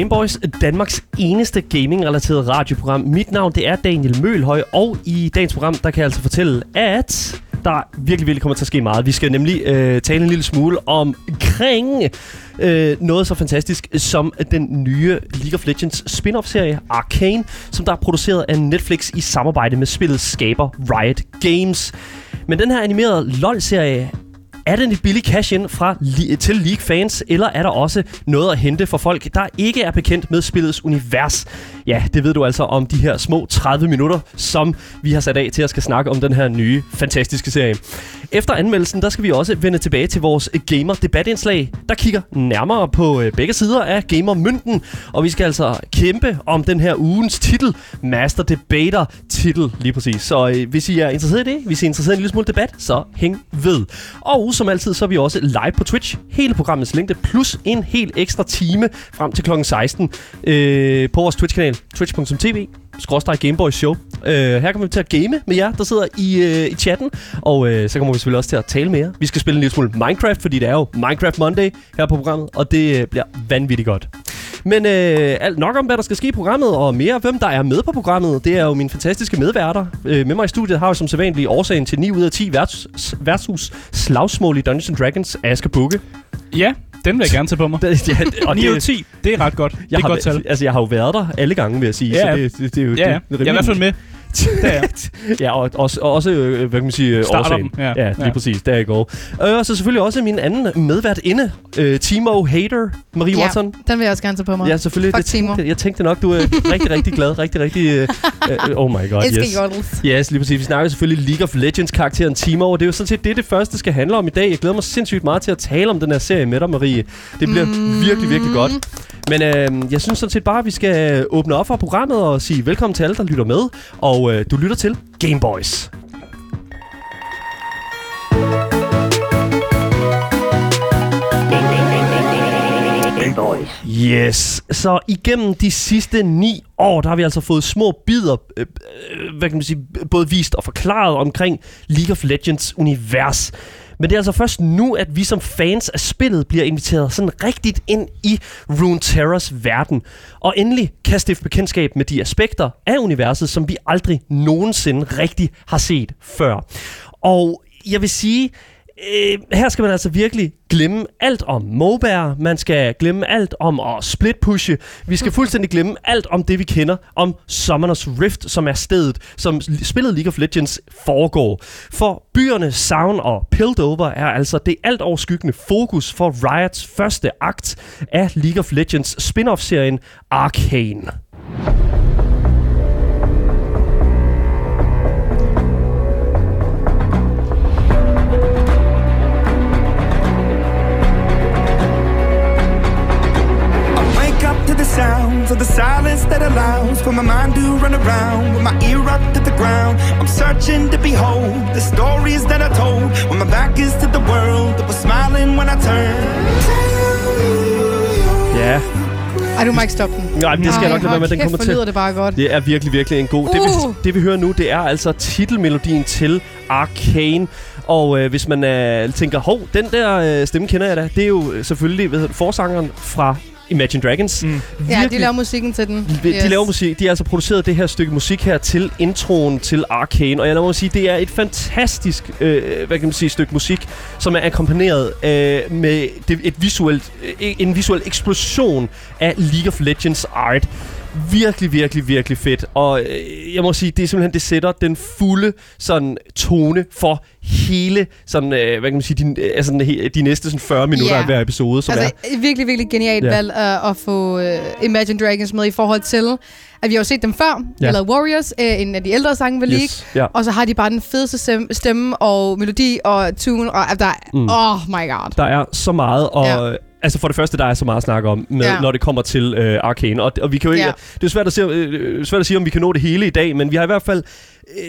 Gameboys, Danmarks eneste gaming-relateret radioprogram. Mit navn det er Daniel Mølhøj, og i dagens program der kan jeg altså fortælle, at der virkelig, virkelig kommer til at ske meget. Vi skal nemlig øh, tale en lille smule omkring øh, noget så fantastisk som den nye League of Legends spin-off-serie Arcane, som der er produceret af Netflix i samarbejde med spillets skaber Riot Games. Men den her animerede LoL-serie er den et billig cash-in fra til League-fans, eller er der også noget at hente for folk, der ikke er bekendt med spillets univers? Ja, det ved du altså om de her små 30 minutter, som vi har sat af til at skal snakke om den her nye, fantastiske serie. Efter anmeldelsen, der skal vi også vende tilbage til vores gamer-debatindslag, der kigger nærmere på øh, begge sider af gamer-mynten, og vi skal altså kæmpe om den her ugens titel, Master Debater titel lige præcis. Så øh, hvis I er interesseret i det, hvis I er interesseret i en lille smule debat, så hæng ved. Og som altid, så er vi også live på Twitch. Hele programmets længde plus en helt ekstra time frem til kl. 16 øh, på vores Twitch-kanal, twitch.tv skråstrej Gameboy Show. Uh, her kommer vi til at game med jer, der sidder i, uh, i chatten. Og uh, så kommer vi selvfølgelig også til at tale med jer. Vi skal spille en lille smule Minecraft, fordi det er jo Minecraft Monday her på programmet. Og det uh, bliver vanvittigt godt. Men øh, alt nok om, hvad der skal ske i programmet, og mere hvem der er med på programmet. Det er jo mine fantastiske medværter. Øh, med mig i studiet har jeg som sædvanligt årsagen til 9 ud af 10 værts, værtshus slagsmål i Dungeons Dragons, Aske Bukke. Ja, den vil jeg gerne tage på mig. Det, ja, Og 9 ud af 10, det er ret godt. Det jeg er har, godt tal. Altså, jeg har jo været der alle gange, vil jeg sige. Ja, så det, det, det, er jo Ja, ja. det, Jeg er i hvert fald med. Det er jeg. ja, og også, og også øh, hvad kan man sige, øh, årsagen. ja. ja, lige Ja. præcis. Der er går. Øh, og så selvfølgelig også min anden medvært inde, øh, Timo Hater, Marie Ja, Watson. den vil jeg også gerne tage på mig. Ja, selvfølgelig. Fuck det Timo. jeg tænkte nok, du er rigtig, rigtig glad. Rigtig, rigtig... Øh, øh, oh my god, yes. Yes, lige præcis. Vi snakker selvfølgelig League of Legends-karakteren Timo, og det er jo sådan set det, det første skal handle om i dag. Jeg glæder mig sindssygt meget til at tale om den her serie med dig, Marie. Det bliver mm. virkelig, virkelig godt. Men øh, jeg synes sådan set bare, at vi skal åbne op for programmet og sige velkommen til alle, der lytter med. Og øh, du lytter til Gameboys. Yes. Så igennem de sidste ni år, der har vi altså fået små bidder, øh, øh hvad kan man sige, både vist og forklaret omkring League of Legends univers. Men det er altså først nu, at vi som fans af spillet bliver inviteret sådan rigtigt ind i Runeterras verden. Og endelig kan stifte bekendtskab med de aspekter af universet, som vi aldrig nogensinde rigtig har set før. Og jeg vil sige, Øh, her skal man altså virkelig glemme alt om mobær, Man skal glemme alt om at split-pushe. Vi skal fuldstændig glemme alt om det, vi kender om Summoners Rift, som er stedet, som spillet League of Legends foregår. For byerne Sound og Piltover er altså det alt overskyggende fokus for Riots første akt af League of Legends spin-off-serien Arcane. Of the silence that allows for my mind to run around with my ear up to the ground. I'm searching to behold the stories that I told when my back is to the world that was smiling when I turned. Ja, Ej, du må ikke stoppe den. Nej, men det skal jeg nok lade være med, den kommer til. det bare godt. Det er virkelig, virkelig en god. Det, vi, Uh. det vi hører nu, det er altså titelmelodien til Arcane. Og øh, hvis man øh, tænker, hov, den der øh, stemme kender jeg da, det er jo øh, selvfølgelig det, forsangeren fra Imagine Dragons. Mm. Ja, de laver musikken til den. De, de laver musik. De har altså produceret det her stykke musik her til introen til Arcane. Og jeg må sige, det er et fantastisk øh, hvad kan man sige, stykke musik, som er akkompagneret øh, med det, et visuelt, øh, en visuel eksplosion af League of Legends art. Virkelig, virkelig, virkelig fedt. Og øh, jeg må sige, det er simpelthen, det sætter den fulde sådan, tone for hele sådan, øh, hvad kan man sige, øh, altså, de, næste sådan 40 minutter Ja. af hver episode, som Altså, er... virkelig, virkelig genialt ja. valg uh, at få uh, Imagine Dragons med i forhold til, at vi har jo set dem før. Ja. Ja. Eller Warriors, uh, en af de ældre sange ved. Yes, ja. Og så har de bare den fedeste stem- stemme og melodi og tune. Og, der, mm. Oh my god. Der er så meget, og Ja. Altså for det første, der er så meget at snakke om, med, Ja. når det kommer til øh, Arcane. Og, og vi kan jo ikke, Ja. det er svært at, sige, øh, svært at sige, om vi kan nå det hele i dag, men vi har i hvert fald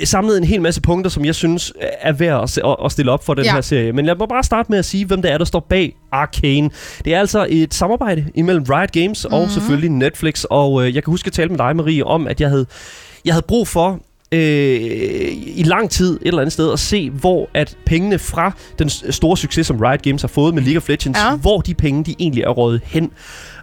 øh, samlet en hel masse punkter, som jeg synes er værd at, at stille op for den Ja. her serie. Men lad mig bare starte med at sige, hvem det er, der står bag Arcane. Det er altså et samarbejde imellem Riot Games mm-hmm. og Mhm. selvfølgelig Netflix. Og øh, jeg kan huske at tale med dig, Marie, om, at jeg havde, jeg havde brug for øh, i lang tid et eller andet sted at se, hvor at pengene fra den store succes, som Riot Games har fået med League of Legends, ja. Ja. hvor de penge, de egentlig er rådet hen.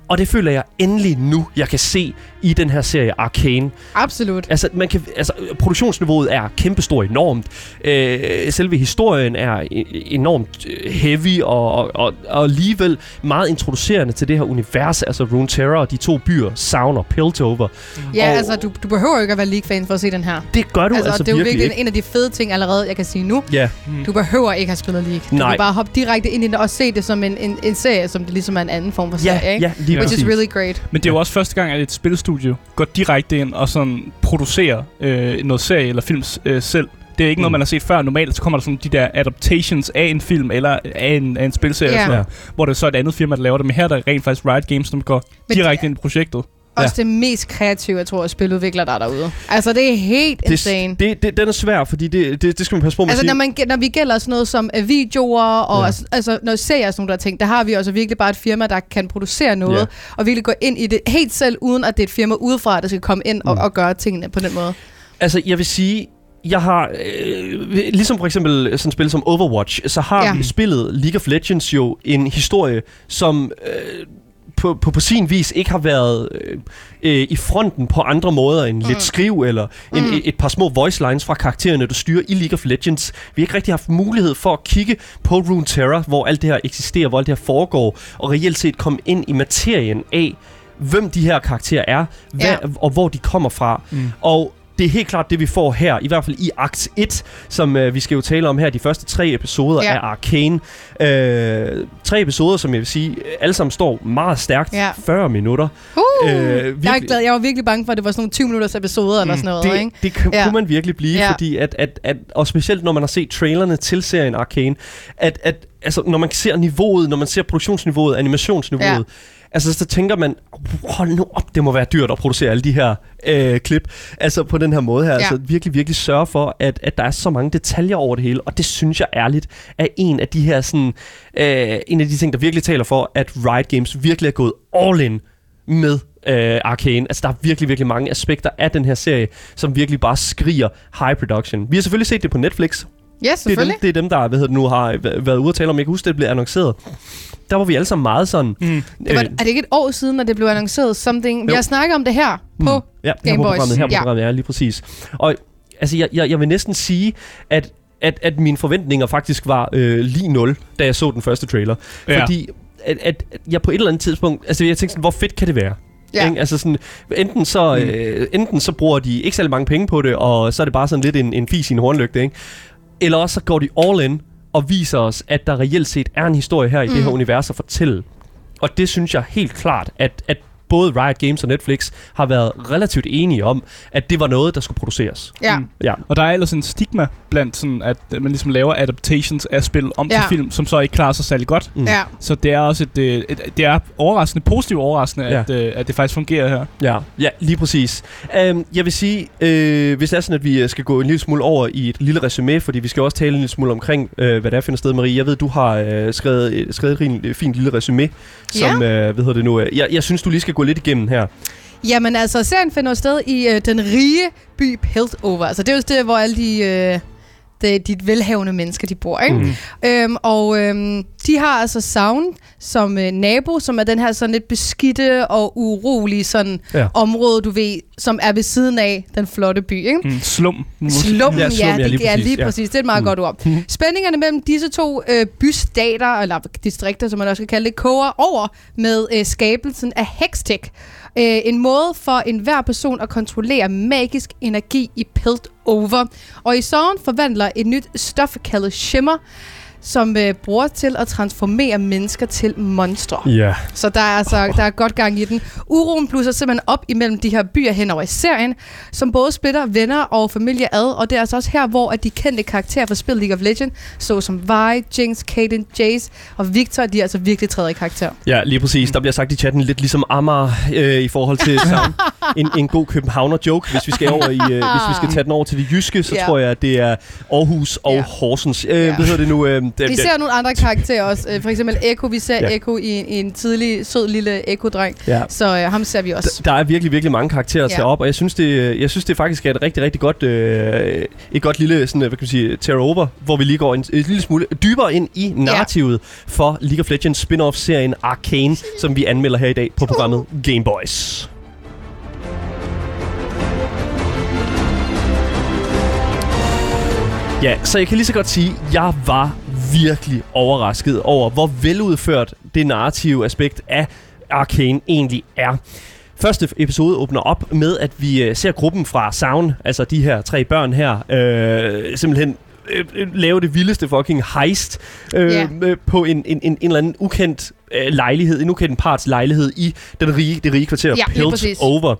Og det føler jeg endelig nu, jeg kan se i den her serie Arcane. Absolut. Altså, man kan, altså produktionsniveauet er kæmpestort enormt. Øh, selve historien er e- enormt øh, heavy og, og, og, og alligevel meget introducerende til det her univers. Altså Runeterra og de to byer, Sound og Piltover. Ja, Og- altså, du, du behøver ikke at være League-fan for at se den her. Det gør du altså, Altså, altså det er jo virkelig virkelig ikke. en af de fede ting allerede, jeg kan sige nu. Ja, Du behøver ikke have spillet League. Du Nej. kan bare hoppe direkte ind i det og se det som en, en, en serie, som det ligesom er en anden form for ja, serie, ikke? ja, lige Which præcis. is really great. Men det er jo også første gang, at et spilstudio går direkte ind og sådan producerer øh, noget serie eller film øh, selv. Det er ikke noget, Mm. man har set før. Normalt så kommer der sådan de der adaptations af en film eller af en, af en spilserie, Ja. yeah. sådan noget, hvor det så er et andet firma, der laver det. Men her er der rent faktisk Riot Games, som går Men direkte ind i projektet. Også det mest kreative, jeg tror, at spiludvikler der er derude. Altså, det er helt insane. det, det, det, den er svær, fordi det, det, det skal man passe på med Altså, når, man, når vi gælder sådan noget som øh, videoer, og Ja. ja. altså, når serier og sådan nogle der ting, der har vi også virkelig bare et firma, der kan producere noget, Ja. og virkelig gå ind i det helt selv, uden at det er et firma udefra, der skal komme ind og, Mm. og gøre tingene på den måde. Altså, jeg vil sige, jeg har, øh, ligesom for eksempel sådan et spil som Overwatch, så har ja. spillet League of Legends jo en historie, som øh, på, på, på sin vis ikke har været øh, øh, i fronten på andre måder end mm. lidt skriv eller en, Mm. et, et par små voice lines fra karaktererne, du styrer i League of Legends. Vi har ikke rigtig haft mulighed for at kigge på Runeterra, hvor alt det her eksisterer, hvor alt det her foregår, og reelt set komme ind i materien af, hvem de her karakterer er, hvad, Ja. og hvor de kommer fra. Mm. Og det er helt klart det, vi får her, i hvert fald i akt 1, som øh, vi skal jo tale om her, de første tre episoder Ja. af Arcane. Øh, tre episoder, som jeg vil sige, alle sammen står meget stærkt, Ja. 40 minutter. Uh, Øh, jeg, er virkelig- glad. jeg var virkelig bange for, at det var sådan nogle 20 minutters episoder eller Mm. sådan noget. Det, ikke? det kan, Ja. kunne man virkelig blive, ja. fordi at, at, at, og specielt når man har set trailerne til serien Arcane, at, at altså, når man ser niveauet, når man ser produktionsniveauet, animationsniveauet, Ja. Altså så tænker man, hold nu op, det må være dyrt at producere alle de her øh, klip, altså på den her måde her, Ja. altså virkelig, virkelig sørge for, at, at der er så mange detaljer over det hele, og det synes jeg ærligt er en af de her sådan, øh, en af de ting, der virkelig taler for, at Riot Games virkelig er gået all in med øh, Arcane. Altså, der er virkelig, virkelig mange aspekter af den her serie, som virkelig bare skriger high production. Vi har selvfølgelig set det på Netflix. Ja, Det er, selvfølgelig. dem, det er dem, der hvad hedder det nu, har væ- været ude at tale om. Jeg kan huske, det blev annonceret. Der var vi alle sammen meget sådan... Mm. Det var, er det ikke et år siden, at det blev annonceret? Something? Vi Jo. har snakket om det her på... Mm. Ja, her Game på Boys. programmet, her på Ja. programmet, ja, lige præcis. Og altså, jeg, jeg, jeg vil næsten sige, at, at, at mine forventninger faktisk var øh, lige nul, da jeg så den første trailer. Ja. Fordi at, at jeg på et eller andet tidspunkt... Altså, jeg tænkte sådan, hvor fedt kan det være? Ja. Ikke? Altså sådan, enten så, Mm. øh, enten så bruger de ikke særlig mange penge på det, og så er det bare sådan lidt en, en fis i en hornlygte, ikke? Eller også så går de all in og viser os, at der reelt set er en historie her i mm. det her Mm. univers at fortælle. Og det synes jeg helt klart, at, at både Riot Games og Netflix har været relativt enige om, at det var noget, der skulle produceres. Ja. Mm. Ja. Og der er ellers en stigma blandt sådan, at man ligesom laver adaptations af spil om Ja. til film, som så ikke klarer sig særlig godt. Mm. Ja. Så det er også et, øh, et, det er overraskende, positivt overraskende, Ja. at, øh, at det faktisk fungerer her. Ja, ja lige præcis. Um, jeg vil sige, øh, hvis det er sådan, at vi øh, skal gå en lille smule over i et lille resume, fordi vi skal også tale en lille smule omkring, øh, hvad der finder sted, Marie. Jeg ved, du har øh, skrevet, skrevet et rigtig fint lille resume, som, øh, hvad hedder det nu, øh, jeg, jeg synes, du lige skal gå lidt igennem her. Jamen altså, serien finder sted i øh, den rige by Piltover. Altså det er jo det, hvor alle de, øh, de, de velhavende mennesker, de bor, ikke? Mm. Øhm, og øhm, de har altså Sound som øh, nabo, som er den her sådan lidt beskidte og urolige sådan Ja. område, du ved, som er ved siden af den flotte by, ikke? Mm. Slum. Slummen, Ja, ja, slum, ja, ja, det, lige ja, præcis, lige ja. præcis. Det er et meget Mm. godt ord. Mhm. Spændingerne mellem disse to øh, bystater, eller distrikter, som man også kan kalde det, koger over med øh, skabelsen af Hextech. Øh, en måde for enhver person at kontrollere magisk energi i Piltover. Og i Zorn forvandler et nyt stof kaldet Shimmer, som øh, bruger til at transformere mennesker til monstre. Ja. Så der er altså der er godt gang i den. Uroen blusser simpelthen op imellem de her byer henover i serien, som både splitter venner og familie ad, og det er altså også her, hvor at de kendte karakterer fra spil League of Legends, såsom Vi, Jinx, Kaden, Jace og Victor, de er altså virkelig træder i karakter. Ja, lige præcis. Der bliver sagt i chatten lidt ligesom Amager øh, i forhold til sound. en, en god københavner-joke. Hvis vi skal over i, øh, hvis vi skal tage den over til det jyske, så Ja. tror jeg, at det er Aarhus og Ja. Horsens. Øh, Ja. Hvad hedder det nu? Øh, det, Vi det, ser nogle andre karakterer også. Øh, For eksempel Echo. Vi ser Ja. ja. Echo i, i en tidlig, sød lille Echo-dreng. ja. Så øh, ham ser vi også. Der er virkelig, virkelig mange karakterer at tage Ja. op, og jeg synes, det, jeg synes, det faktisk er et rigtig, rigtig godt, øh, et godt lille, sådan, hvad kan man sige, tear over, hvor vi lige går en, et lille smule dybere ind i narrativet for League of Legends spin-off-serien Arcane, som vi anmelder her i dag på programmet Game Boys. Ja, så jeg kan lige så godt sige, at jeg var virkelig overrasket over, hvor veludført det narrative aspekt af Arcane egentlig er. Første episode åbner op med, at vi øh, ser gruppen fra Sound, altså de her tre børn her, øh, simpelthen øh, øh, lave det vildeste fucking heist øh, øh, på en, en, en, en eller anden ukendt øh, lejlighed, en ukendt parts lejlighed i den rige, det rige kvarter Ja, Pilt. Over.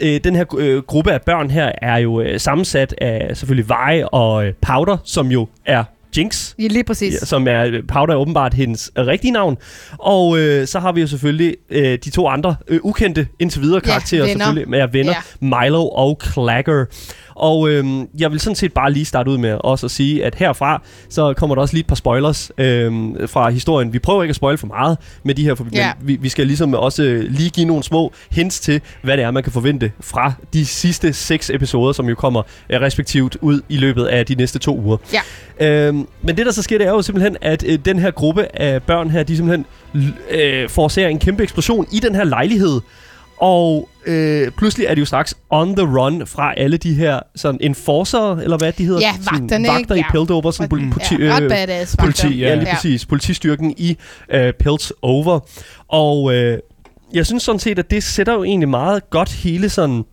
Øh, den her øh, gruppe af børn her er jo øh, sammensat af selvfølgelig Vi og øh, Powder, som jo er Jinx, Ja, lige præcis. Ja, som er Powder er åbenbart hendes rigtige navn. Og øh, så har vi jo selvfølgelig øh, de to andre øh, ukendte indtil videre Ja, karakterer venner. selvfølgelig med venner, Milo og Clagger. Og øh, jeg vil sådan set bare lige starte ud med også at sige, at herfra, så kommer der også lige et par spoilers øh, fra historien. Vi prøver ikke at spoile for meget med de her, for Ja. men vi, vi skal ligesom også øh, lige give nogle små hints til, hvad det er, man kan forvente fra de sidste seks episoder, som jo kommer øh, respektivt ud i løbet af de næste to uger. Ja. Øhm, men det, der så sker, det er jo simpelthen, at øh, den her gruppe af børn her, de simpelthen øh, forårsager en kæmpe eksplosion i den her lejlighed. Og øh, pludselig er de jo straks on the run fra alle de her sådan enforcer, eller hvad de hedder? Ja, sådan, vagterne, Vagter ikke? i Piltover, sådan politi, ja, øh, politi, ja, lige præcis. Politistyrken i øh, Pelts Over. Og øh, jeg synes sådan set, at det sætter jo egentlig meget godt hele sådan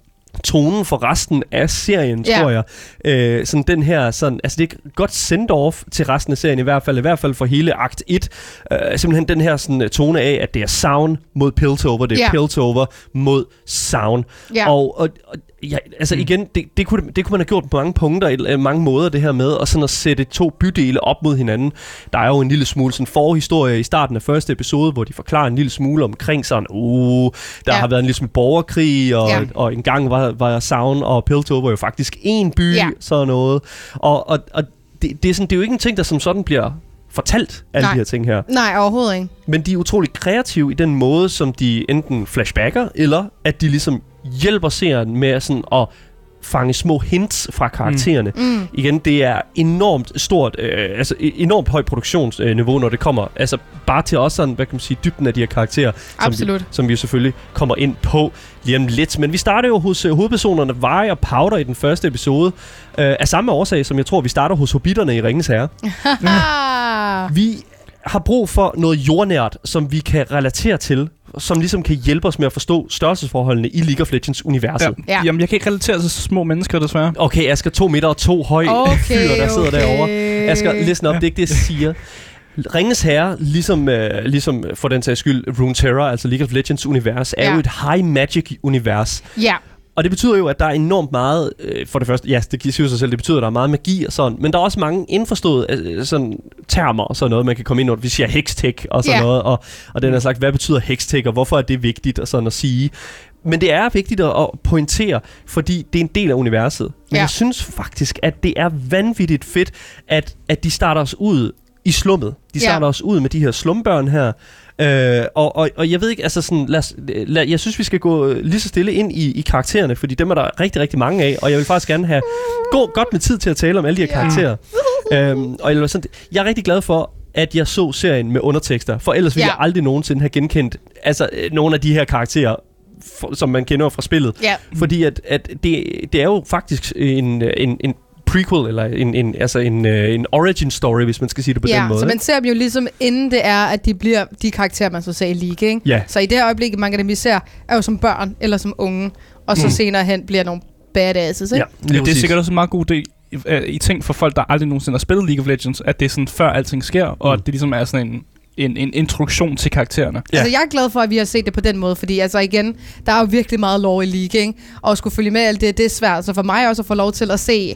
tonen for resten af serien, Ja. tror jeg. Øh, sådan den her, sådan, altså det er et godt send-off til resten af serien i hvert fald, i hvert fald for hele akt 1. Øh, simpelthen den her sådan, tone af, at det er Sound mod Piltover, det er Ja. Piltover mod Sound. Ja. Og, og, og ja, altså igen, det, det, kunne, det kunne man have gjort på mange punkter, eller øh, mange måder, det her med, og sådan at sætte to bydele op mod hinanden. Der er jo en lille smule sådan forhistorie i starten af første episode, hvor de forklarer en lille smule omkring sådan, uh, der Ja. har været en lille smule borgerkrig, og, Ja. og en gang var, var Sound og Piltover jo faktisk en by, Ja. sådan noget. Og, og, og det, det, er sådan, det er jo ikke en ting, der som sådan bliver fortalt, alle Nej. de her ting her. Nej, overhovedet ikke. Men de er utrolig kreative i den måde, som de enten flashbacker, eller at de ligesom hjælper seeren med sådan at fange små hints fra karaktererne. Mm. Mm. Igen, det er enormt stort, øh, altså e- enormt højt produktionsniveau, når det kommer, altså bare til også sådan, hvad kan man sige, dybden af de her karakterer, som vi, Absolut. som vi jo selvfølgelig kommer ind på lige om lidt. Men vi starter jo hos øh, hovedpersonerne Vi og Powder i den første episode, øh, af samme årsag, som jeg tror, vi starter hos Hobbiterne i Ringens Herre. Ah. Vi har brug for noget jordnært, som vi kan relatere til, som ligesom kan hjælpe os med at forstå størrelsesforholdene i League of Legends-universet. Ja. Ja. Jamen, jeg kan ikke relatere til så små mennesker, desværre. Okay, Asger, to meter og to høj Okay, fyr, der sidder okay. derovre. Asger, listen op, det er ikke det, jeg siger. Ringens Herre, ligesom, øh, ligesom for den sags skyld Runeterra, altså League of Legends univers, er Ja. jo et high magic univers. Ja, Og det betyder jo, at der er enormt meget, øh, for det første, ja, det siger sig selv, det betyder, at der er meget magi og sådan, men der er også mange indforståede øh, sådan, termer og sådan noget, man kan komme ind under. Vi siger hextech og sådan Ja. noget, og, og den er slags, hvad betyder hextech, og hvorfor er det vigtigt og sådan at sige. Men det er vigtigt at, at pointere, fordi det er en del af universet. Men Ja. jeg synes faktisk, at det er vanvittigt fedt, at, at de starter os ud i slummet. De Ja. starter os ud med de her slumbørn her. Øh, og, og, og jeg ved ikke, altså sådan, lad, os- lad, jeg synes, vi skal gå lige så stille ind i, i karaktererne, fordi dem er der rigtig, rigtig mange af, og jeg vil faktisk gerne have gå godt med tid til at tale om alle de her Ja. karakterer. øhm, og jeg, sådan, jeg er rigtig glad for, at jeg så serien med undertekster, for ellers ville Ja. jeg aldrig nogensinde have genkendt altså, øh, nogle af de her karakterer, for, som man kender fra spillet. ja. Fordi at, at det, det er jo faktisk en, en, en prequel, eller en, en, altså en, øh, en origin story, hvis man skal sige det på ja, den måde. så man ser dem jo ligesom, inden det er, at de bliver de karakterer, man så sagde i League, ikke? Ja. Så i det her øjeblik, mange af dem, vi ser, er jo som børn eller som unge, og så Mm. senere hen bliver nogle badasses, ikke? Ja, Ja, det er præcis. sikkert også en meget god del i, øh, i ting for folk, der aldrig nogensinde har spillet League of Legends, at det er sådan før alting sker, og Mm. at det ligesom er sådan en, en, en introduktion til karaktererne. Ja. Altså, jeg er glad for, at vi har set det på den måde, fordi altså igen, der er jo virkelig meget lov i League, ikke? Og at skulle følge med alt det, det er svært. Så for mig også at få lov til at se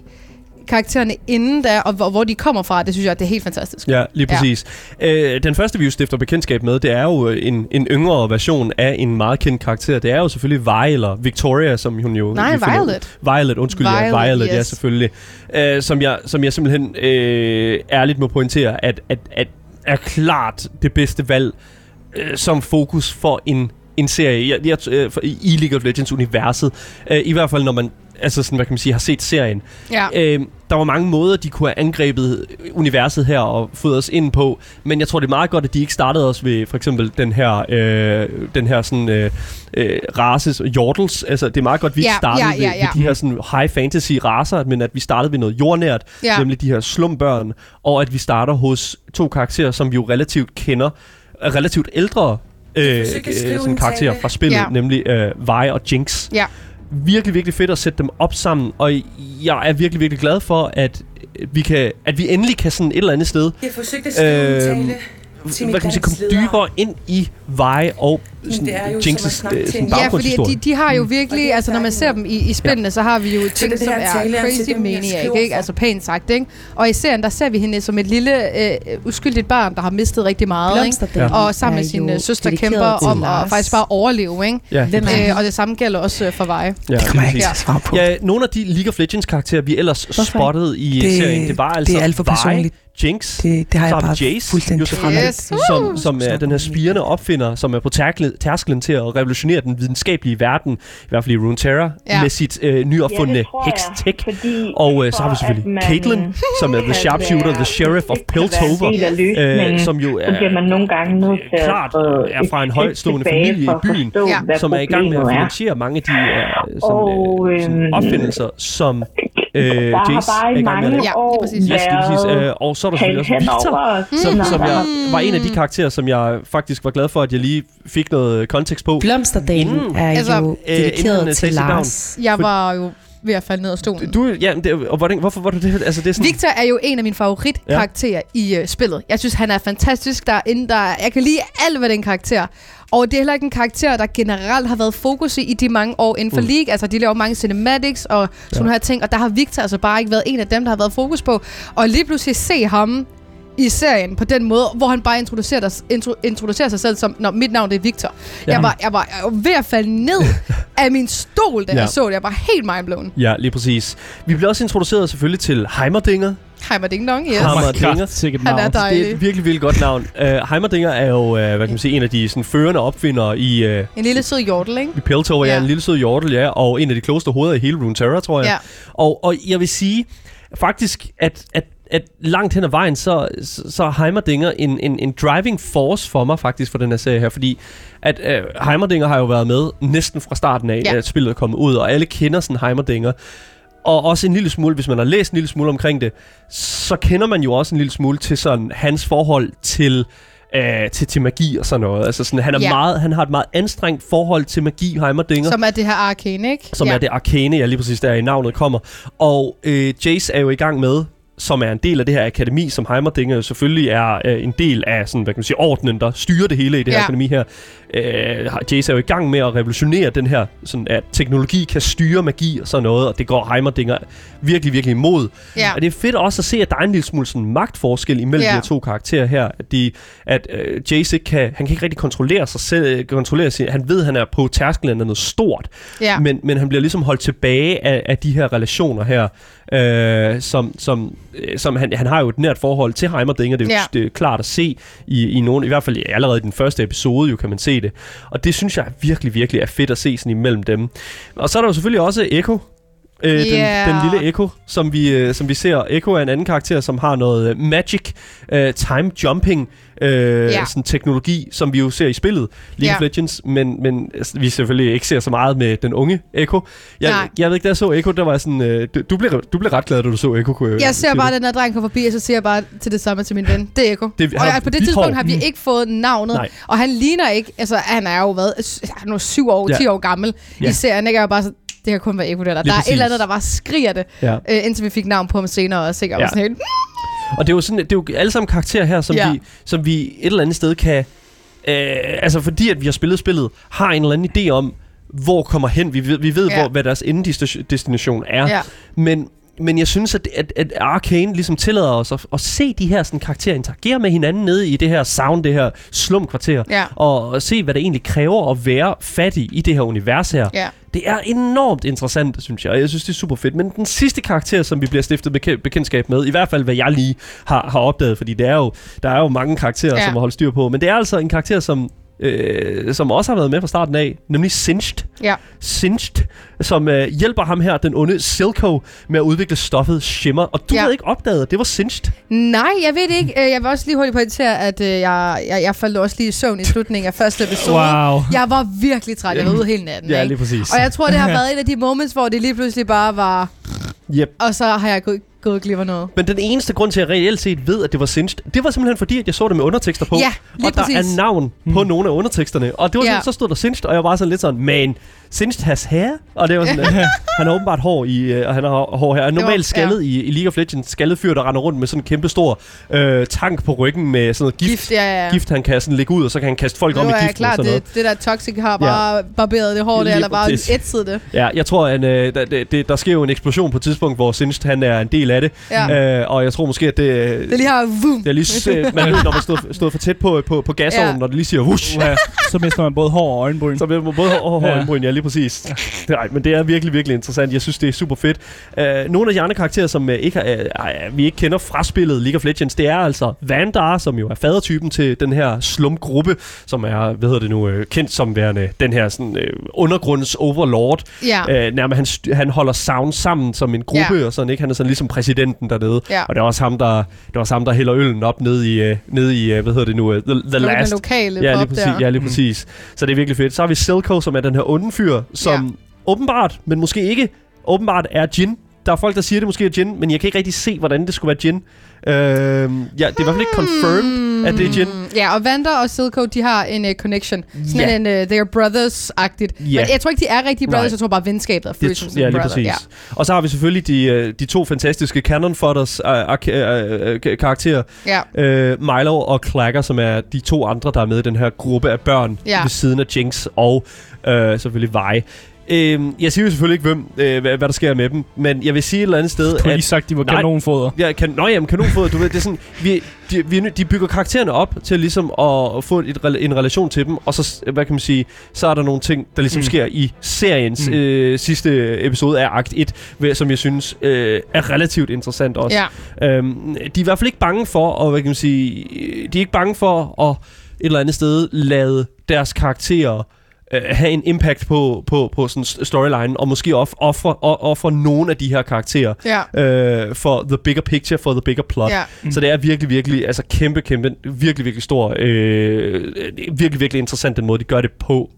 karaktererne inden da, og hvor, hvor de kommer fra, det synes jeg, det er helt fantastisk. Ja, lige præcis. Ja. Øh, den første, vi jo stifter bekendtskab med, det er jo en, en yngre version af en meget kendt karakter. Det er jo selvfølgelig Vi, eller Victoria, som hun jo... Nej, vi finder- Violet. Violet, undskyld, Violet, ja, Violet, Violet, ja, yes. selvfølgelig. Øh, som, jeg, som jeg simpelthen øh, ærligt må pointere, at, at, at er klart det bedste valg øh, som fokus for en, en serie jeg, jeg, øh, for, i League of Legends-universet. Øh, I hvert fald, når man altså sådan, hvad kan man sige, har set serien. Ja. Øh, der var mange måder, de kunne have angrebet universet her og fået os ind på, men jeg tror, det er meget godt, at de ikke startede os ved for eksempel den her, øh, den her sådan, øh, øh, race, Jordels. Altså, det er meget godt, at vi ikke Ja, startede ja, ja, ved, ja. ved de her sådan, high fantasy racer, men at vi startede ved noget jordnært, Ja. nemlig de her slumbørn, og at vi starter hos to karakterer, som vi jo relativt kender, er relativt ældre øh, øh, sådan karakterer fra spillet, Ja. nemlig øh, Vi og Jinx Ja. Virkelig, virkelig fedt at sætte dem op sammen, og jeg er virkelig, virkelig glad for, at vi, kan, at vi endelig kan sådan et eller andet sted, Jeg forsøgte at skrive Øhm, en tale til min hvad kan man sige, komme landsleder. dybere ind i Vi og sådan, Jinx's snakke øh, Ja, fordi baggrundshistorie. de, de har jo det virkelig, er altså når man ser dem i, i spillene, så har vi jo ting, som er crazy maniac, ikke? Altså pænt sagt, ikke? Og i serien, der ser vi hende som et lille, øh, uskyldigt barn, der har mistet rigtig meget, ikke? Og sammen med sin øh, søster kæmper om at faktisk bare overleve, ikke? Ja, Øh, og det samme gælder også øh, for Veje. ja, Det kommer jeg ikke at svare på. Ja, nogle af de League of Legends karakterer, vi ellers spottede i serien, det var altså det er alt for personligt. Jinx, Det, det har så jeg bare Jace, fuldstændig Josef fremhævet. Yes. som, som er den her spirende opfinder, som er på tærklen, tærsklen til at revolutionere den videnskabelige verden, i hvert fald i Runeterra, Ja. med sit øh, nyopfundne Ja, fordi Og øh, så har vi selvfølgelig Caitlyn, som er the sharpshooter, the sheriff of Piltover, øh, som jo bliver man er nogle gange nødt til klart at få er fra en tilbage familie i byen, forstå, Ja. som er i gang med at er. finansiere mange af de øh, sådan, øh, sådan øhm, opfindelser, som øh, der har Jace bare er i gang med mange lave. Ja, år præcis. Yes, lige præcis. været Øh, og så er der selvfølgelig også Victor, som, som der jeg var en af de karakterer, som jeg faktisk var glad for, at jeg lige fik noget kontekst på. Blomsterdagen Inden- er Altså, jo øh, inden dedikeret han til Lars. Jeg For- var jo ved at falde ned af stolen. Du, ja, det, og hvordan, hvorfor var du det? Altså, det er sådan, Victor er jo en af mine favoritkarakterer ja. i uh, spillet. Jeg synes, han er fantastisk. Der er inde, der, jeg kan lide alt ved den karakter. Og det er heller ikke en karakter, der generelt har været fokus i i de mange år inden for mm. League. Altså, de laver mange cinematics og sådan Ja. her ting. Og der har Victor altså bare ikke været en af dem, der har været fokus på. Og lige pludselig se ham i serien på den måde, hvor han bare introducerer, dig, intro, introducerer sig selv som, når mit navn det er Victor. Ja. Jeg, var, jeg, var, jeg var ved at falde ned af min stol, da Ja. jeg så det. Jeg var helt mindblown. Ja, lige præcis. Vi bliver også introduceret selvfølgelig til Heimerdinger. Dong, yes. Ham- Hammer Dinger. kraft, sikkert Han er dejlig. Det er et virkelig, virkelig godt navn. Uh, Heimerdinger er jo, uh, hvad kan man sige, en af de sådan, førende opfindere i, uh, En lille sød jordel, ikke? i Piltover. Ja. Ja. en lille sød hjortel, ja, og en af de klogeste hoveder i hele Runeterra, tror jeg. Ja. Og, og jeg vil sige faktisk, at, at, at langt hen ad vejen, så, så, så er Heimerdinger en, en, en driving force for mig faktisk for den her serie her, fordi at øh, Heimerdinger har jo været med næsten fra starten af, ja. at spillet er kommet ud, og alle kender sådan Heimerdinger. Og også en lille smule, hvis man har læst en lille smule omkring det, så kender man jo også en lille smule til sådan hans forhold til øh, til, til magi og sådan noget. Altså sådan, han, er Ja. meget, han har et meget anstrengt forhold til magi, Heimerdinger Som er det her arcane, ikke? som ja. er det arkane, ja lige præcis der i navnet kommer. Og øh, Jace er jo i gang med, som er en del af det her akademi, som Heimerdinger selvfølgelig er øh, en del af, sådan, hvad kan man sige, ordenen, der styrer det hele i det her Ja. akademi her. Øh, Jace er jo i gang med at revolutionere den her, sådan, at teknologi kan styre magi og sådan noget, og det går Heimerdinger virkelig, virkelig imod. Ja. Og det er fedt også at se, at der er en lille smule sådan magtforskel imellem Ja. de her to karakterer her. At, de, at øh, Jace ikke kan, han kan ikke rigtig kontrollere sig selv, kontrollere sin, han ved, at han er på tærsklen af noget stort, ja. men, men han bliver ligesom holdt tilbage af, af de her relationer her, øh, som, som, øh, som han, han har jo et nært forhold til Heimerdinger, det er jo Ja. det er klart at se i, i nogen, i hvert fald allerede i den første episode, jo kan man se det. Og det synes jeg virkelig, virkelig er fedt at se sådan imellem dem. Og så er der jo selvfølgelig også Echo, Øh, den, Ja. den lille Echo, som vi, øh, som vi ser. Echo er en anden karakter, som har noget øh, magic, øh, time jumping øh, Ja. sådan teknologi, som vi jo ser i spillet League of Ja. Legends, men, men altså, vi selvfølgelig ikke ser så meget med den unge Echo. Jeg, Nej. jeg ved ikke, da jeg så Echo, der var sådan, øh, du, blev, du blev ret glad, da du så Echo. Kunne, Jeg ser bare den her dreng komme forbi, og så siger jeg bare til det samme til min ven. Det er Eko. Det- og jeg, på det tidspunkt har vi ikke fået navnet. Nej. Og han ligner ikke, altså han er jo hvad, han er jo syv år, Ja. 10 år gammel Ja. i serien. Ikke? Jeg var bare så, det kan kun være Eko der. Der er et eller præcis. andet, der bare skriger det, Ja. øh, indtil vi fik navn på ham senere. Og sikkert Ja. ja. sådan helt, Og det er jo sådan, det er jo alle sammen karakterer her, som, Ja. vi, som vi et eller andet sted kan... Øh, altså fordi at vi har spillet spillet, har en eller anden idé om, hvor kommer hen. Vi ved, vi ved Ja. hvor, hvad deres endedestination er. ja. Men men jeg synes, at, at, at Arcane ligesom tillader os at, at se de her sådan, karakterer interagere med hinanden nede i det her sound, det her slumkvarter, Ja. og, og se, hvad det egentlig kræver at være fattig i det her univers her. Ja. Det er enormt interessant, synes jeg, og jeg synes, det er super fedt. Men den sidste karakter, som vi bliver stiftet beke- bekendtskab med, i hvert fald hvad jeg lige har, har opdaget, fordi det er jo, der er jo mange karakterer, ja. som har holdt styr på, men det er altså en karakter, som, øh, som også har været med fra starten af, nemlig Singed. Ja. Singed, som øh, hjælper ham her, den onde Silco, med at udvikle stoffet Shimmer. Og du Ja. havde ikke opdaget, at det var Singed. Nej, jeg ved det ikke. Øh, Jeg vil også lige hurtigt pointere, at øh, jeg, jeg, jeg faldt også lige i søvn i slutningen af første episode. Wow. Jeg var virkelig træt. Jeg var ude hele natten. Ja, lige præcis. Og jeg tror, det har været et af de moments, hvor det lige pludselig bare var... Yep. Og så har jeg gået, gået glip af noget. Men den eneste grund til, at jeg reelt set ved, at det var Singed, det var simpelthen fordi, at jeg så det med undertekster på. Ja, lige og der præcis. er navn på nogle af underteksterne. Og det var Ja. sådan, så stod der Singed, og jeg var sådan lidt sådan, man, Singed has hair? Og det var sådan, øh, han har åbenbart hår i, øh, og han har hår her. Han er Det normalt skaldet i, i League of Legends, skaldet fyr, der render rundt med sådan en kæmpe stor øh, tank på ryggen med sådan noget gift. Gift, ja, ja. ja. Gift, han kan sådan lægge ud, og så kan han kaste folk Nu om i giften og klar, sådan noget. det, det der Toxic har bare barberet det hår der, eller bare præcis. ætset det. Ja, jeg tror, at øh, der, det, det, der sker jo en eksplosion på et tidspunkt, hvor Singed han er en del af det. Ja. Øh, og jeg tror måske, at det... Det lige har vum. det er lige, øh, man ved, når man stod, stod for tæt på, på, på gasovnen, Ja. når det lige siger wush, Uha, så mister man både hår og øjenbryn. så bliver man både hår og Ja. øjenbryn, ja lige præcis. Nej, men det er virkelig, virkelig interessant. Jeg synes, det er super fedt. Uh, nogle af de andre karakterer, som uh, ikke har, uh, vi ikke kender fra spillet League of Legends, det er altså Vandar, som jo er fadertypen til den her slumgruppe, som er, hvad hedder det nu, uh, kendt som værende den her sådan, uh, undergrunds overlord. Ja. Uh, nærmest han, st- han holder sound sammen som en gruppe, Ja. og sådan, ikke? Han er sådan ligesom præsidenten dernede. Ja. Og det er også ham, der, det er også ham, der hælder øllen op nede i, uh, nede i uh, hvad hedder det nu, uh, The, the Den Last lokale Ja, lige præcis. der. Ja, lige præcis. Så det er virkelig fedt. Så har vi Silco, som er den her onde fyr, som ja. åbenbart, men måske ikke, åbenbart er Jin. Der er folk, der siger, det måske er Jin, men jeg kan ikke rigtig se, hvordan det skulle være Jin. Øhm, ja, det er i hvert fald ikke confirmed, at det er Jin. Ja, og Vander og Silco, de har en uh, connection. Sådan Ja. en uh, they are brothers-agtigt. Ja. Men jeg tror ikke, de er rigtige brothers, Nej. jeg tror bare, venskabet er som ja, lige brother. præcis. Ja. Og så har vi selvfølgelig de, øh, de to fantastiske Cannon Fodders øh, øh, øh, øh, karakterer. Ja. Øh, Milo og Clacker, som er de to andre, der er med i den her gruppe af børn Ja. ved siden af Jinx og øh, selvfølgelig Vi. Øh, jeg siger jo selvfølgelig ikke, hvem, øh, hvad, hvad der sker med dem, men jeg vil sige et eller andet sted, Du har at lige sagt, de var Nej. kanonfoder. Ja, kan, nå jamen, kanonfod, du ved, det er sådan, vi, de, vi, de bygger karaktererne op til ligesom at få et, en relation til dem, og så, hvad kan man sige, så er der nogle ting, der ligesom Mm. sker i seriens Mm. øh, sidste episode af Akt 1, ved- som jeg synes øh, er relativt interessant også. ja. Øhm, de er i hvert fald ikke bange for, og hvad kan man sige, de er ikke bange for at et eller andet sted lade deres karakterer øh, have en impact på, på, på sådan storyline, og måske off- ofre, o- ofre nogle af de her karakterer Ja. øh, for the bigger picture, for the bigger plot. Ja. Mm. Så det er virkelig, virkelig, altså kæmpe, kæmpe, virkelig, virkelig stor, øh, virkelig, virkelig interessant den måde, de gør det på.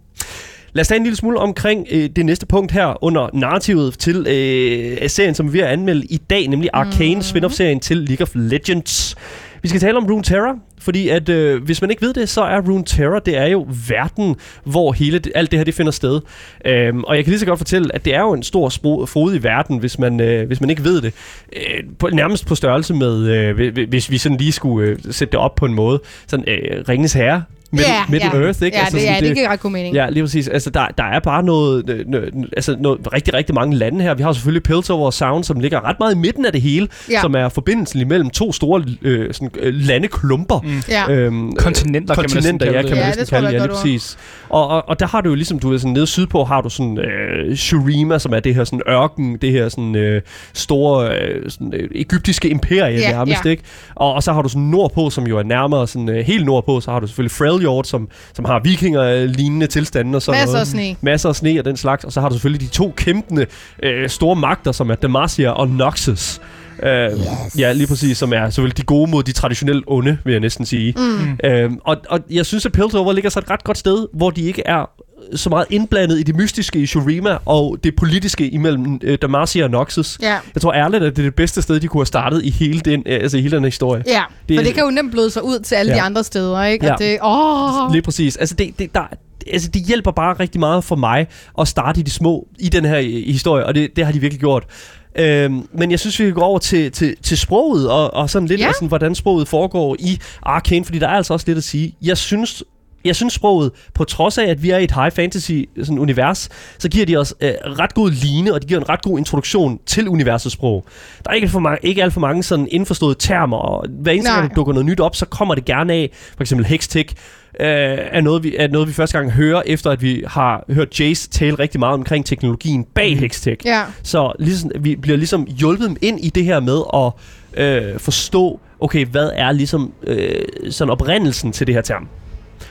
Lad os tage en lille smule omkring øh, det næste punkt her under narrativet til øh, serien, som vi er ved at anmelde i dag, nemlig Arcane mm. spin-off-serien til League of Legends. Vi skal tale om Rune Terror, fordi at øh, hvis man ikke ved det, så er Rune Terror, det er jo verden, hvor hele det, alt det her det finder sted. Øhm, og jeg kan lige så godt fortælle, at det er jo en stor spro- frodig verden, hvis man, øh, hvis man ikke ved det. Øh, på, nærmest på størrelse med, øh, hvis vi sådan lige skulle øh, sætte det op på en måde. Sådan øh, Ringens Herre, Middle, ja, Middle ja. Earth, ikke? Ja, det, sådan, ja, det giver ret god mening. Ja, lige præcis. Altså, der, der er bare noget, øh, nø- altså, noget, rigtig, rigtig mange lande her. Vi har selvfølgelig Piltover og Sound, som ligger ret meget i midten af det hele, Ja. som er forbindelsen imellem to store øh, sådan, øh, landeklumper. Mm. Ja. Øhm, Kontinenter, kan man næsten kontinenter, kalde ja, det. kan man Ja, næsten det kalde det, et ja, lige præcis. Og, og, og der har du jo ligesom, du ved, sådan nede sydpå har du sådan øh, Shurima, som er det her sådan ørken, det her sådan øh, store øh, sådan, øh, egyptiske imperie Ja, nærmest, ja. ikke? Og, og så har du sådan nordpå, som jo er nærmere sådan øh, helt nordpå, så har du selvfølgelig Freljord, som, som har vikinger-lignende tilstande og sådan Masser noget. af sne. Masser af sne og den slags. Og så har du selvfølgelig de to kæmpende øh, store magter, som er Demacia og Noxus. Uh, yes. Ja, lige præcis, som er selvfølgelig de gode mod de traditionelt onde, vil jeg næsten sige. Mm. Øhm, og, og jeg synes, at Piltover ligger så et ret godt sted, hvor de ikke er så meget indblandet i det mystiske i Shurima og det politiske imellem øh, Damacia og Noxus. Ja. Jeg tror ærligt, at det er det bedste sted, de kunne have startet i hele den, øh, altså i hele den historie. Ja, Det for det kan jo nemt bløde sig ud til alle ja. de andre steder, ikke? Ja. Og det, åh, Lige præcis. Altså, det, det, der, altså, det hjælper bare rigtig meget for mig at starte i de små i den her øh, historie, og det, det har de virkelig gjort. Øhm, men jeg synes, vi kan gå over til, til, til sproget, og, og sådan lidt Ja. af sådan, hvordan sproget foregår i Arcane, fordi der er altså også lidt at sige. Jeg synes jeg synes sproget, på trods af, at vi er i et high fantasy sådan univers, så giver de os øh, ret god line, og de giver en ret god introduktion til universets sprog. Der er ikke, for mange, ikke alt for mange sådan indforståede termer, og hver eneste gang, der dukker noget nyt op, så kommer det gerne af, for eksempel Hextech, øh, er, noget, vi, er noget, vi første gang hører, efter at vi har hørt Jace tale rigtig meget omkring teknologien bag Hextech. Ja. Så ligesom, vi bliver ligesom hjulpet ind i det her med at øh, forstå, okay, hvad er ligesom øh, sådan oprindelsen til det her term.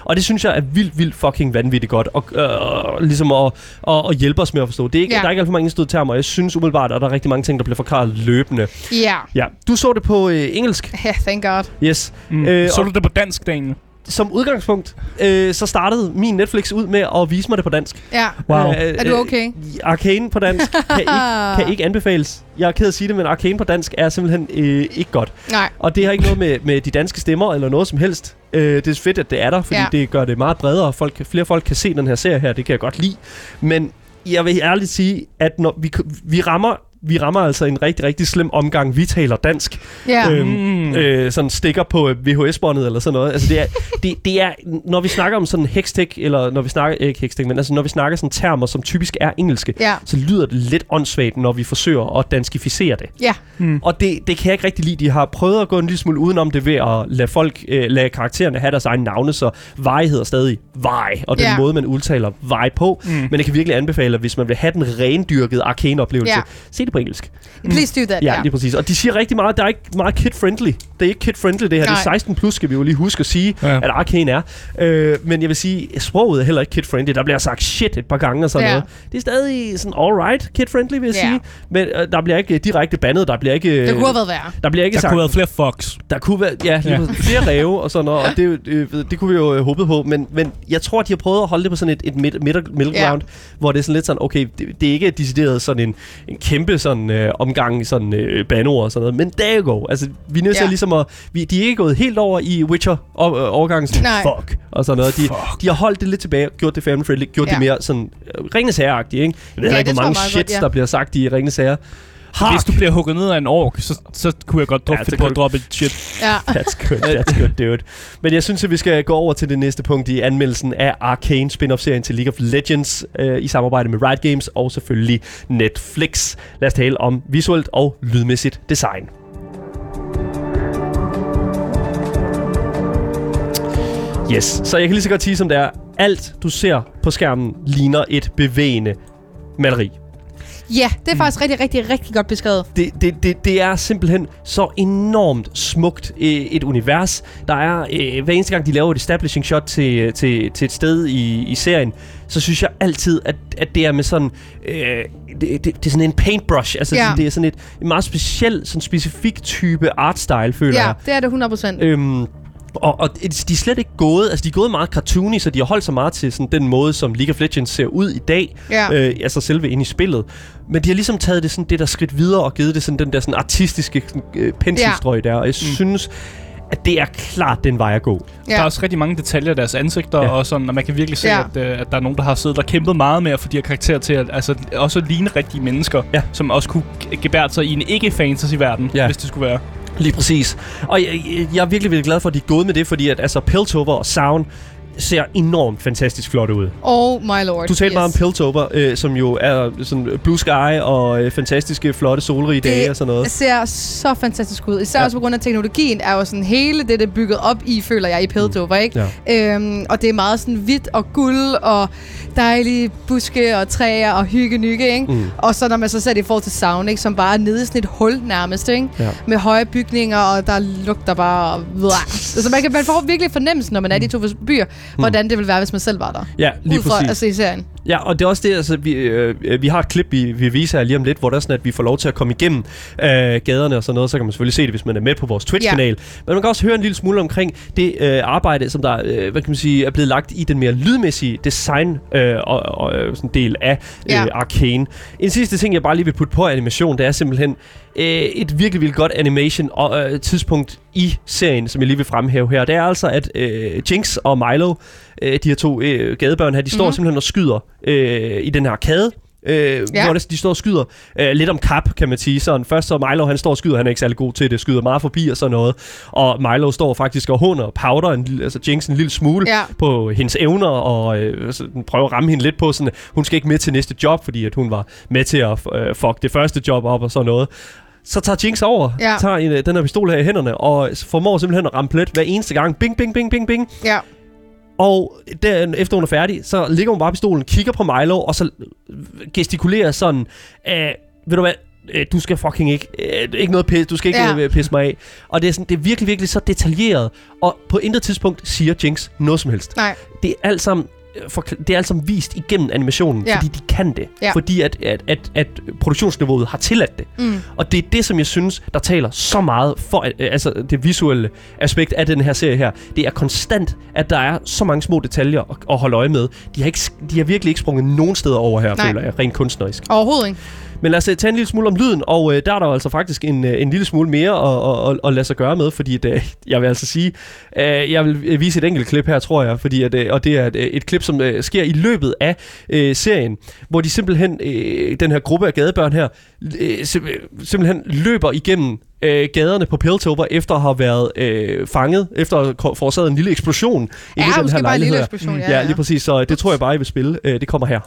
Og det synes jeg er vildt, vildt fucking vanvittigt godt, og øh, ligesom at, at, at hjælpe os med at forstå. Det er ikke, Ja. Der er ikke alt for mange indstødte termer, jeg synes umiddelbart, at der er rigtig mange ting, der bliver forklaret løbende. Ja. Ja, du så det på øh, engelsk, Ja, thank god. yes. Mm. Øh, så du det på dansk, Daniel? Som udgangspunkt, øh, så startede min Netflix ud med at vise mig det på dansk. Ja. Wow. Øh, Er du okay? Øh, Arcane på dansk kan ikke, kan ikke anbefales. Jeg er ked af at sige det, men Arcane på dansk er simpelthen øh, ikke godt. Nej. Og det har ikke noget med, med de danske stemmer eller noget som helst. Øh, det er fedt, at det er der, fordi Ja. det gør det meget bredere. Folk, flere folk kan se den her serie her, det kan jeg godt lide. Men jeg vil ærligt sige, at når vi, vi rammer vi rammer altså en rigtig, rigtig slem omgang. Vi taler dansk. Ja. Øhm, Mm. øh, sådan stikker på øh, VHS-båndet eller sådan noget. Altså det er, det, det er, når vi snakker om sådan hextech, eller når vi snakker, ikke hextech, men altså når vi snakker sådan termer, som typisk er engelske, Ja. så lyder det lidt åndssvagt, når vi forsøger at danskificere det. Ja. Mm. Og det, det kan jeg ikke rigtig lide. De har prøvet at gå en lille smule udenom det ved at lade folk, øh, lade karaktererne have deres egne navne, så Vej hedder stadig Vej, og den Ja. måde, man udtaler Vej på. Mm. Men jeg kan virkelig anbefale, at hvis man vil have den rendyrkede arcane-oplevelse, Ja. se det på engelsk. Please do that. Ja, Ja. lige præcis. Og de siger rigtig meget, der er ikke meget kid-friendly. Det er ikke kid-friendly, det her. Nej. Det er 16 plus, skal vi jo lige huske at sige, Ja. at Arcane er. Øh, men jeg vil sige, sproget er heller ikke kid-friendly. Der bliver sagt shit et par gange og sådan Ja. noget. Det er stadig sådan alright kid-friendly, vil jeg Ja. sige. Men øh, der bliver ikke direkte bandet. Der bliver ikke... Det kunne have været værre. der bliver ikke Der sagt... kunne have været flere fucks. Der kunne være, ja, lige Ja. flere ræve og sådan noget, og det, det, det kunne vi jo øh, håbe på, men, men jeg tror, de har prøvet at holde det på sådan et, et middle, middle, middle Ja. ground, hvor det er sådan lidt sådan, okay, det, det er ikke decideret sådan en, en kæmpe sådan øh, omgang sådan øh, banord og sådan noget, men there you go. Altså, vi er nødt til Ja. ligesom at, vi, de er ikke gået helt over i Witcher og, øh, overgangen sådan, Nej. fuck, og sådan noget. De, Fuck. de har holdt det lidt tilbage, gjort det family friendly, gjort Ja. det mere sådan øh, Ringens Herre-agtigt, ikke? Jeg ved Ja, ikke, hvor mange shits, godt, ja. der bliver sagt i Ringens Herre. Hark! Hvis du bliver hugget ned af en ork, så, så kunne jeg godt Ja, ja, finde på at droppe et shit. Ja. That's good, that's good, dude. Men jeg synes, at vi skal gå over til det næste punkt i anmeldelsen af Arcane spin-off-serien til League of Legends øh, i samarbejde med Riot Games og selvfølgelig Netflix. Lad os tale om visuelt og lydmæssigt design. Yes, så jeg kan lige så godt sige, som det er. Alt, du ser på skærmen, ligner et bevægende maleri. Ja, det er faktisk rigtig, rigtig, rigtig godt beskrevet. det, det, det, det er simpelthen så enormt smukt øh, et univers. Der er, øh, hver eneste gang de laver et establishing shot til, til, til et sted i, i serien, så synes jeg altid, at, at det er med sådan... Øh, det, det, det er sådan en paintbrush. Altså, Ja. sådan, det er sådan et, en meget speciel, sådan specifik type artstyle, føler Ja, jeg. det er det 100 procent. Øhm, og, og de er slet ikke gået, altså de er gået meget cartoony, så de har holdt sig meget til sådan den måde, som League of Legends ser ud i dag. Ja. Øh, altså selve ind i spillet. Men de har ligesom taget det sådan det der skridt videre og givet det sådan den der sådan artistiske sådan, øh, penselstrøg der. Og jeg synes, at det er klart den vej at gå. Ja. Der er Ja. også rigtig mange detaljer i deres ansigter, Ja. ja. og, sådan, og man kan virkelig se, Ja. ja. at, øh, at der er nogen, der har siddet og kæmpet meget med at få de her karakterer til at altså, også ligne rigtige mennesker, Ja. som også kunne gebære sig i en ikke-fantasy-verden, Ja. ja. hvis det skulle være. Lige præcis. Og jeg, jeg, er virkelig, virkelig glad for, at de er gået med det, fordi at altså Piltover og Sound ser enormt fantastisk flot ud. Oh my lord. Du talte yes. meget om Piltover, øh, som jo er sådan blue sky og øh, fantastiske, flotte solrige dage og sådan noget. Det ser så fantastisk ud. Især Ja. også på grund af teknologien er jo sådan hele det, det er bygget op i, føler jeg, i Piltover, ikke? Ja. Øhm, og det er meget sådan hvidt og guld og dejlige buske og træer og hygge-nygge, ikke? Mm. Og så når man så ser det i forhold til sound, ikke? Som bare er nede i sådan et hul nærmest, ikke? Ja. Med høje bygninger, og der lugter bare... Altså man, kan, man får virkelig fornemmelsen, når man er i de to byer, hvordan det ville være, hvis man selv var der. Ja, lige Ud fra præcis. at se serien. Ja, og det er også det, altså, vi, øh, vi har et klip, vi, vi viser jer lige om lidt, hvor der er sådan, at vi får lov til at komme igennem øh, gaderne og sådan noget, så kan man selvfølgelig se det, hvis man er med på vores Twitch-kanal. Men man kan også høre en lille smule omkring det øh, arbejde, som der øh, hvad kan man sige, er blevet lagt i den mere lydmæssige design øh, og, og øh, sådan del af øh, Ja. Arcane. En sidste ting, jeg bare lige vil putte på animation, det er simpelthen øh, et virkelig, virkelig godt animation og øh, tidspunkt i serien, som jeg lige vil fremhæve her. Det er altså, at øh, Jinx og Milo, øh, de her to øh, gadebørn her, de står Mhm. simpelthen og skyder øh, i den her arcade. Øh, Ja. Hvor det, de står og skyder øh, lidt om kap, kan man sige. Sådan, først så Milo, han står og skyder, han er ikke særlig god til det, skyder meget forbi og sådan noget. Og Milo står faktisk og hunder Powder, en, altså Jinx en lille smule Ja. på hendes evner, og øh, så den prøver at ramme hende lidt på sådan, hun skal ikke med til næste job, fordi at hun var med til at øh, fuck det første job op og sådan noget. Så tager Jinx over, Ja. tager en, øh, den her pistol her i hænderne, og formår simpelthen at ramme plet hver eneste gang. Bing, bing, bing, bing, bing. Ja. Og der, efter hun er færdig, så ligger hun bare pistolen, kigger på Milo, og så gestikulerer sådan, øh, ved du hvad, øh, du skal fucking ikke, øh, ikke noget pis, du skal ikke Ja. ja. pisse mig af. Og det er, sådan, det er virkelig, virkelig så detaljeret, og på intet tidspunkt siger Jinx noget som helst. Nej. Det er alt sammen det er alt sammen vist igennem animationen, Ja. fordi de kan det. Ja. Fordi at, at, at, at produktionsniveauet har tilladt det. Mm. Og det er det, som jeg synes, der taler så meget for øh, altså det visuelle aspekt af den her serie her. Det er konstant, at der er så mange små detaljer at, at holde øje med. De har, ikke, de har virkelig ikke sprunget nogen steder over her, Nej. føler jeg, rent kunstnerisk. Overhovedet ikke. Men lad os øh, tage en lille smule om lyden, og øh, der er der altså faktisk en, øh, en lille smule mere at, at, at, at lade sig gøre med, fordi at, jeg vil altså sige, øh, jeg vil vise et enkelt klip her, tror jeg, fordi at, øh, og det er et, et klip, som øh, sker i løbet af øh, serien, hvor de simpelthen, øh, den her gruppe af gadebørn her, øh, simpelthen løber igennem øh, gaderne på Piltover, efter at have været øh, fanget, efter at have forårsaget en lille eksplosion Ja, i den her bare en lille lejlighed. eksplosion. Ja, Ja, ja. lige præcis, så det tror jeg bare, I vil spille. Det kommer her.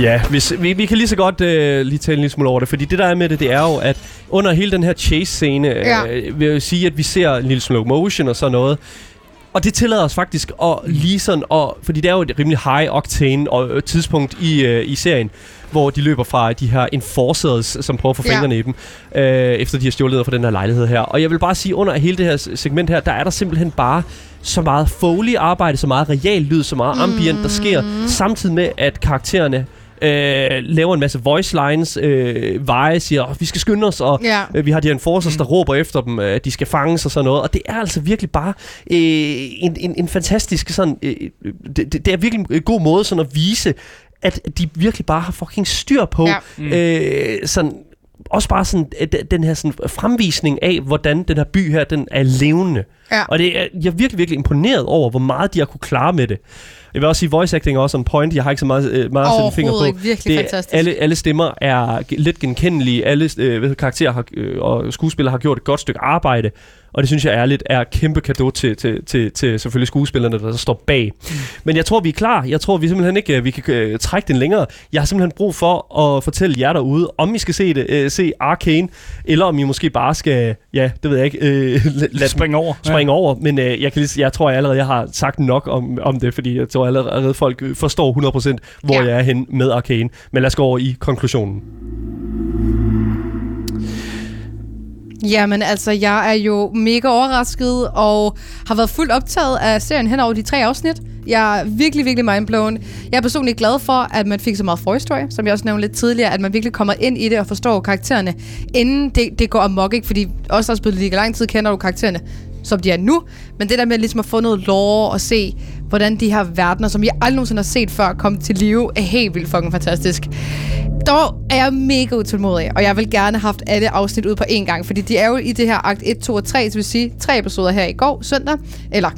Ja, hvis, vi, vi kan lige så godt øh, lige tale en lille smule over det, fordi det der er med det, det er jo, at under hele den her chase-scene, Ja. øh, vil jeg jo sige, at vi ser en lille slow motion og sådan noget, og det tillader os faktisk at lige sådan, og, fordi det er jo et rimelig high octane og, øh, tidspunkt i, øh, i serien, hvor de løber fra de her enforcers, som prøver at få Ja. fingrene i dem, øh, efter de har stjålet fra den her lejlighed her. Og jeg vil bare sige, under hele det her segment her, der er der simpelthen bare så meget foley arbejde, så meget real lyd, så meget ambient, der sker, samtidig med, at karaktererne øh, laver en masse voice lines, øh, veje, siger, "Åh, vi skal skynde os, og Ja. øh, vi har de her enforcers, der råber efter dem, øh, at de skal fanges og sådan noget. Og det er altså virkelig bare øh, en, en, en fantastisk sådan, øh, det, det det er virkelig en god måde sådan at vise, at de virkelig bare har fucking styr på Ja. mm. øh, sådan også bare sådan øh, den her sådan fremvisning af, hvordan den her by her, den er levende. Ja. Og det er, jeg er virkelig, virkelig imponeret over, hvor meget de har kunne klare med det. Jeg vil også sige, voice acting er også en point. Jeg har ikke så meget, øh, meget at sætte finger på. Ikke. Virkelig Det, fantastisk. alle, alle stemmer er lidt genkendelige. Alle øh, karakterer har, øh, og skuespillere har gjort et godt stykke arbejde. Og det synes jeg ærligt er kæmpe kado til, til, til, til selvfølgelig skuespillerne, der står bag. Mm. Men jeg tror, vi er klar. Jeg tror, vi simpelthen ikke øh, vi kan øh, trække den længere. Jeg har simpelthen brug for at fortælle jer derude, om I skal se det, øh, se Arcane, eller om I måske bare skal, ja, det ved jeg ikke, øh, lad, lad Spring over. springe over, men øh, jeg, kan lige, jeg tror jeg allerede, jeg har sagt nok om, om det, fordi jeg tror allerede, folk forstår 100% hvor Ja. ja. jeg er hen med Arcane. Men lad os gå over i konklusionen. Jamen altså, jeg er jo mega overrasket og har været fuldt optaget af serien hen over de tre afsnit. Jeg er virkelig, virkelig mindblown. Jeg er personligt glad for, at man fik så meget forhistorie, som jeg også nævnte lidt tidligere, at man virkelig kommer ind i det og forstår karaktererne, inden det, det går amok, ikke? Fordi også der har spillet lige lang tid, kender du karaktererne, som de er nu. Men det der med ligesom at få noget lore og se, hvordan de her verdener, som jeg aldrig nogensinde har set før, komme til live, er helt vildt fucking fantastisk. Dog er jeg mega utålmodig, og jeg vil gerne have haft alle afsnit ud på én gang, fordi de er jo i det her akt 1, 2 og 3, det vil sige tre episoder her i går, søndag, eller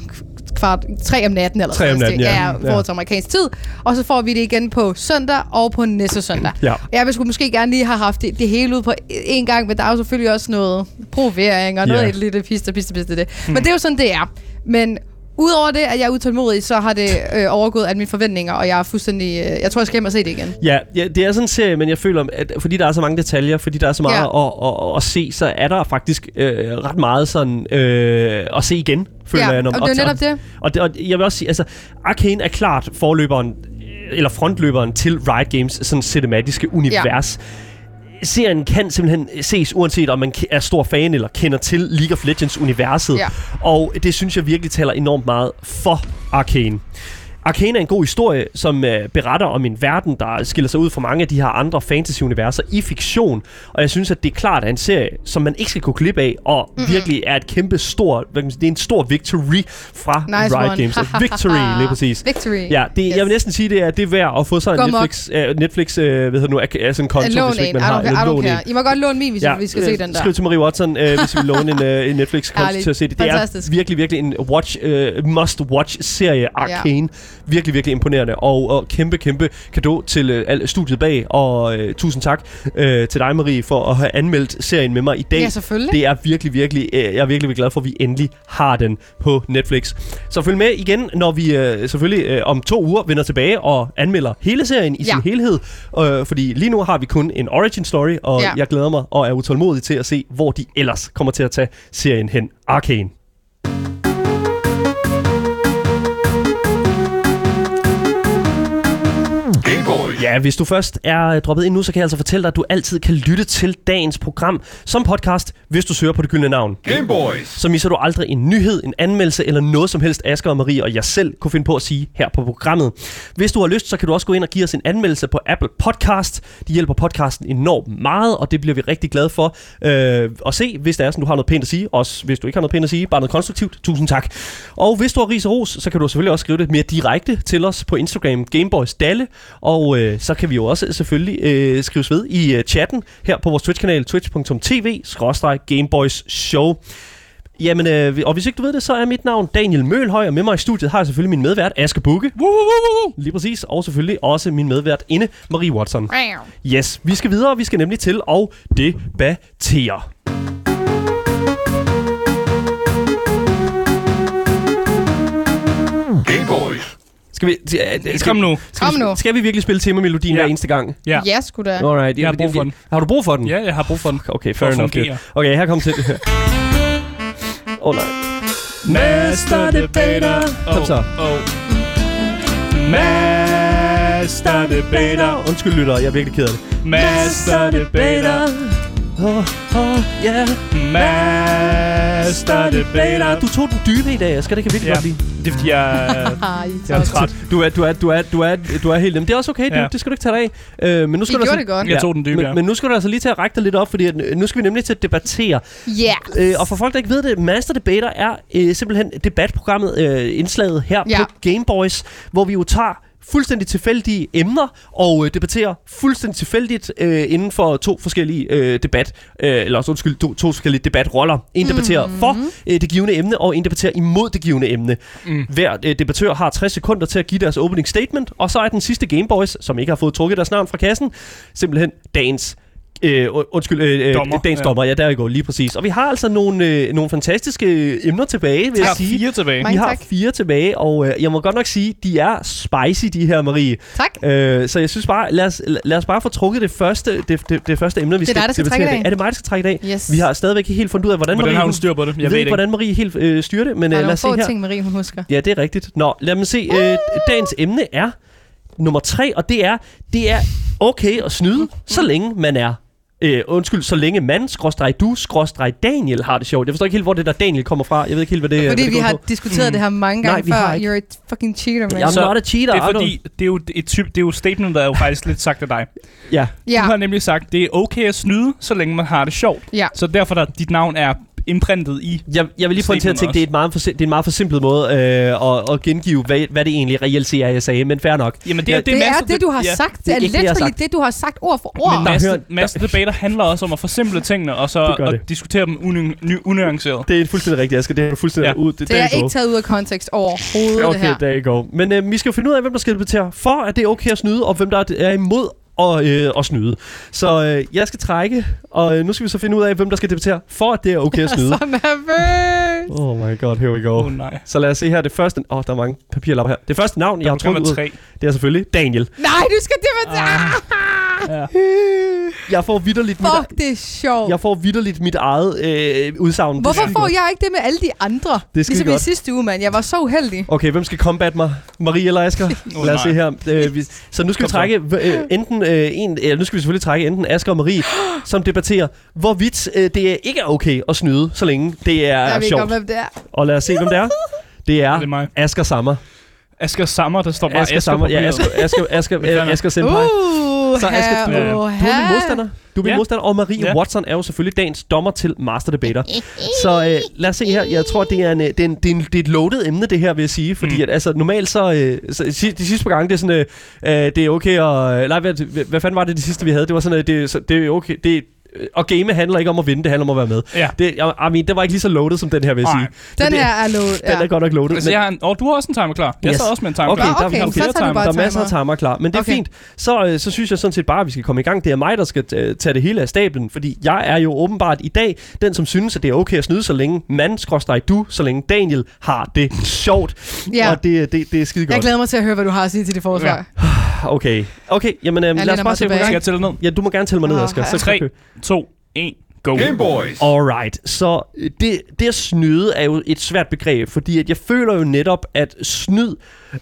kvart, tre om natten, eller Tre om natten, ja. ja. Ja. forhold til amerikansk tid. Og så får vi det igen på søndag og på næste søndag. Ja. Jeg vil sgu måske gerne lige have haft det, det hele ud på én gang, men der er jo selvfølgelig også noget provering og noget et lille piste, piste, piste det. Men det er jo sådan, det er. Men Udover det, at jeg er utålmodig, så har det øh, overgået alle mine forventninger, og jeg er fuldstændig... Øh, jeg tror, jeg skal hjem og se det igen. Ja, ja, det er sådan en serie, men jeg føler, at fordi der er så mange detaljer, fordi der er så meget Ja. at, at, at, se, så er der faktisk øh, ret meget sådan øh, at se igen, føler ja, jeg. og det er netop det. Og, det, og jeg vil også sige, altså, Arcane er klart forløberen, øh, eller frontløberen til Riot Games sådan cinematiske univers. Ja. Serien kan simpelthen ses, uanset om man er stor fan eller kender til League of Legends-universet. Ja. Og det synes jeg virkelig taler enormt meget for Arcane. Arcane er en god historie, som øh, beretter om en verden, der skiller sig ud fra mange af de her andre fantasy-universer i fiktion. Og jeg synes, at det er klart er en serie, som man ikke skal kunne klippe af, og mm-hmm. virkelig er et kæmpe stort, hvad kan man sige, det er en stor victory fra Nice Riot one. Games. victory, lige præcis. Victory. Ja, det, yes. Jeg vil næsten sige, det er, det er værd at få sig en Gå. Netflix, uh, Netflix uh, hvad hedder nu, altså en konto, Lån hvis en. ikke man har. I don't en. care. I må godt låne min, hvis ja, vi skal øh, se den der. Skriv til Marie Watson, øh, hvis I vil låne en, øh, en Netflix-konto til at se det. Det Fantastisk. er virkelig, virkelig en watch, øh, must-watch-serie, Arcane. Virkelig, virkelig imponerende. Og, og kæmpe, kæmpe kado til øh, studiet bag. Og øh, tusind tak øh, til dig, Marie, for at have anmeldt serien med mig i dag. Ja, selvfølgelig. Det er virkelig, virkelig, øh, jeg er virkelig, virkelig glad for, at vi endelig har den på Netflix. Så følg med igen, når vi øh, selvfølgelig øh, om to uger vender tilbage og anmelder hele serien i Ja. sin helhed. Øh, fordi lige nu har vi kun en origin story, og Ja. jeg glæder mig og er utålmodig til at se, hvor de ellers kommer til at tage serien hen. Arcane. Ja, hvis du først er øh, droppet ind nu, så kan jeg altså fortælle dig, at du altid kan lytte til dagens program som podcast, hvis du søger på det gyldne navn. Gameboys. Så misser du aldrig en nyhed, en anmeldelse eller noget som helst, Asger og Marie og jeg selv kunne finde på at sige her på programmet. Hvis du har lyst, så kan du også gå ind og give os en anmeldelse på Apple Podcast. De hjælper podcasten enormt meget, og det bliver vi rigtig glade for øh, at se, hvis det er sådan, du har noget pænt at sige. Også hvis du ikke har noget pænt at sige, bare noget konstruktivt. Tusind tak. Og hvis du har ris og ros, så kan du selvfølgelig også skrive det mere direkte til os på Instagram, Gameboys Dalle. Og øh, så kan vi jo også selvfølgelig øh, skrives ved i øh, chatten her på vores Twitch-kanal, twitch.tv-gameboys show. Jamen, øh, og hvis ikke du ved det, så er mit navn Daniel Mølhøj, og med mig i studiet har jeg selvfølgelig min medvært, Aske Bukke. Lige præcis, og selvfølgelig også min medvært inde, Marie Watson. Yes, vi skal videre, vi skal nemlig til at debattere. Skal vi, skal, Kom nu. Skal, Kom vi, nu. skal vi virkelig spille temamelodien Ja. hver eneste gang? Ja. Ja, sgu da. Alright, Jeg har brug for den. Har du brug for den? Ja, jeg har brug for den. Okay, fair enough. fungere. Okay, her kommer til det. Åh oh, nej. Master debater. Kom så. Oh. Master debater. Undskyld lytter, jeg er virkelig ked af det. Master debater. Åh, åh, ja. Master debater. Du tog den dybe i dag, Asger. Det kan virkelig Ja. godt lide. Det er fordi, jeg, jeg er træt. Du er, du er, du er, du er, du er helt nem. Det er også okay, du, Ja. det skal du ikke tage dig af. Øh, men nu skal I du gjorde altså, det godt. Jeg tog den dybe, men, ja. men nu skal du altså lige til at række dig lidt op, fordi at, øh, nu skal vi nemlig til at debattere. Ja. Øh, og for folk, der ikke ved det, Master Debater er øh, simpelthen debatprogrammet, øh, indslaget her Ja. på Gameboys, hvor vi jo tager fuldstændig tilfældige emner og øh, debatterer fuldstændig tilfældigt øh, inden for to forskellige øh, debat, øh, eller også, undskyld, to, to forskellige debatroller. En debatterer Mhm. for øh, det givende emne, og en debatterer imod det givende emne. Mm. Hver øh, debattør har 60 sekunder til at give deres opening statement, og så er den sidste Gameboys, som ikke har fået trukket deres navn fra kassen, simpelthen dagens Øh, und- undskyld, øh, øh, Dommer, dagens ja. dommer, ja, der er går lige præcis. Og vi har altså nogle, øh, nogle fantastiske emner tilbage, vil Jeg jeg har sige. fire tilbage. Vi har tak. fire tilbage, og øh, jeg må godt nok sige, de er spicy, de her, Marie. Tak. Øh, så jeg synes bare, lad os, lad os bare få trukket det første, det, det, det første emne, vi Det er skal dig, der skal debattere i dag. Er det mig, der skal trække i dag? Yes. Vi har stadigvæk ikke helt fundet ud af, hvordan, Hvordan Marie... har hun styr på det? Jeg, ved ved ikke, hvordan Marie helt øh, styrer det, men Der øh, er lad os se nogle få her. ting, Marie, hun husker. Ja, det er rigtigt. Nå, lad mig se. Øh, dagens emne er nummer tre, og det er, det er okay at snyde, så længe man er Øh, undskyld, så længe man, skråstreg du, skråstreg Daniel har det sjovt. Jeg forstår ikke helt, hvor det der Daniel kommer fra. Jeg ved ikke helt, hvad det, Fordi hvad det vi har på. diskuteret det her mange Nej, gange vi har før. ikke. You're a fucking cheater, man. I'm Så not a cheater. Det er fordi, det er jo et typ, det er jo statement, der er jo faktisk lidt sagt af dig. Ja, Du har nemlig sagt, det er okay at snyde, så længe man har det sjovt. Ja. Så derfor der dit navn er imprintet i. jeg, jeg vil lige pointere Statement til, at det er, et meget forsim- det er en meget forsimplet måde øh, at, at gengive, hvad, hvad det egentlig reelt set er, jeg sagde, men fair nok. Jamen det, Ja, er Det er det, du har ja. sagt. det Det er er ikke det, sagt. det, du har sagt ord for ord. Men Der master, debater handler også om at forsimple tingene, og så Det gør at det. diskutere dem unuanceret. Det er fuldstændig rigtigt, Asger. Det er fuldstændig Ja. ud. Det, Det der er go. ikke taget ud af kontekst overhovedet, det Okay, her. there you go. Men øh, vi skal jo finde ud af, hvem der skal debattere for, at det er okay at snyde, og hvem der er imod at, øh, at snyde. Så øh, jeg skal trække, og øh, nu skal vi så finde ud af, hvem der skal debattere for, at det er okay at snyde. Så nervøs. Oh my god, here we go. Oh, nej. Så lad os se her. Det første... Åh, oh, der er mange papirlapper her. Det første navn, jeg har trukket ud, tre. det er selvfølgelig Daniel. Nej, du skal debattere. Ja. Jeg får vidderligt mit, Fuck, det er sjovt. jeg får vidderligt mit eget øh, udsagn. Hvorfor får jeg ikke det med alle de andre? Det skal ligesom i godt. sidste uge, mand. Jeg var så uheldig. Okay, hvem skal combat mig? Marie eller Asger? Lad os se her. Øh, vi, så nu skal vi trække øh, enten øh, en... Øh, nu skal vi selvfølgelig trække enten Asger og Marie, som debatterer, hvorvidt øh, det er ikke er okay at snyde, så længe det er jeg ved ikke sjovt. om, hvem det er. Og lad os se, hvem det er. Det er Det er mig. Asger Sammer. Asger Sammer, der står bare Asger Asger, Sammer. på Ja. Asger, Asger, Asger, Hvad fanden er- Asger Senpai. Uh, Så Asger, du, ja. du er min modstander. Du er min Ja. modstander, og Marie Ja. Watson er jo selvfølgelig dagens dommer til Master Debater. Så øh, lad os se her. Jeg tror, det er, en, øh, det, er en, det, er en, det er et loaded emne, det her, vil jeg sige. Fordi Mm. at, altså, normalt så, øh, så... De sidste par gange, det er sådan... Øh, øh, det er okay og... Nej, hvad, hvad, fanden var det, det sidste, vi havde? Det var sådan, øh, det, så, det er okay... Det, øh, og game handler ikke om at vinde, det handler om at være med. Ja. Det, I mean, det var ikke lige så loaded som den her, vil jeg Nej. sige. Den det, her er load. Den er godt nok loaded. Altså, jeg har en, og du har også en timer klar. Jeg Yes. sad også med en timer Okay, klar. der, okay, der, okay, du bare der er masser af timer. timer klar. Men det er Okay. fint. Så, øh, så synes jeg sådan set bare, at vi skal komme i gang. Det er mig, der skal øh, tage det hele af stablen. Fordi jeg er jo åbenbart i dag den, som synes, at det er okay at snyde, så længe mand du, så længe Daniel har det sjovt. Ja. Og det, det, det er skide Jeg godt. glæder mig til at høre, hvad du har at sige til det forsvar. Okay, okay jamen, øhm, lad os læner bare mig se, hvor tilbage. Skal jeg tælle ned? Ja, du må gerne tælle mig ned, Åh, Asger. Så Tre. kan 2, 1, go. Game Boys. Alright, så øh, det, det at snyde er jo et svært begreb, fordi at jeg føler jo netop, at snyd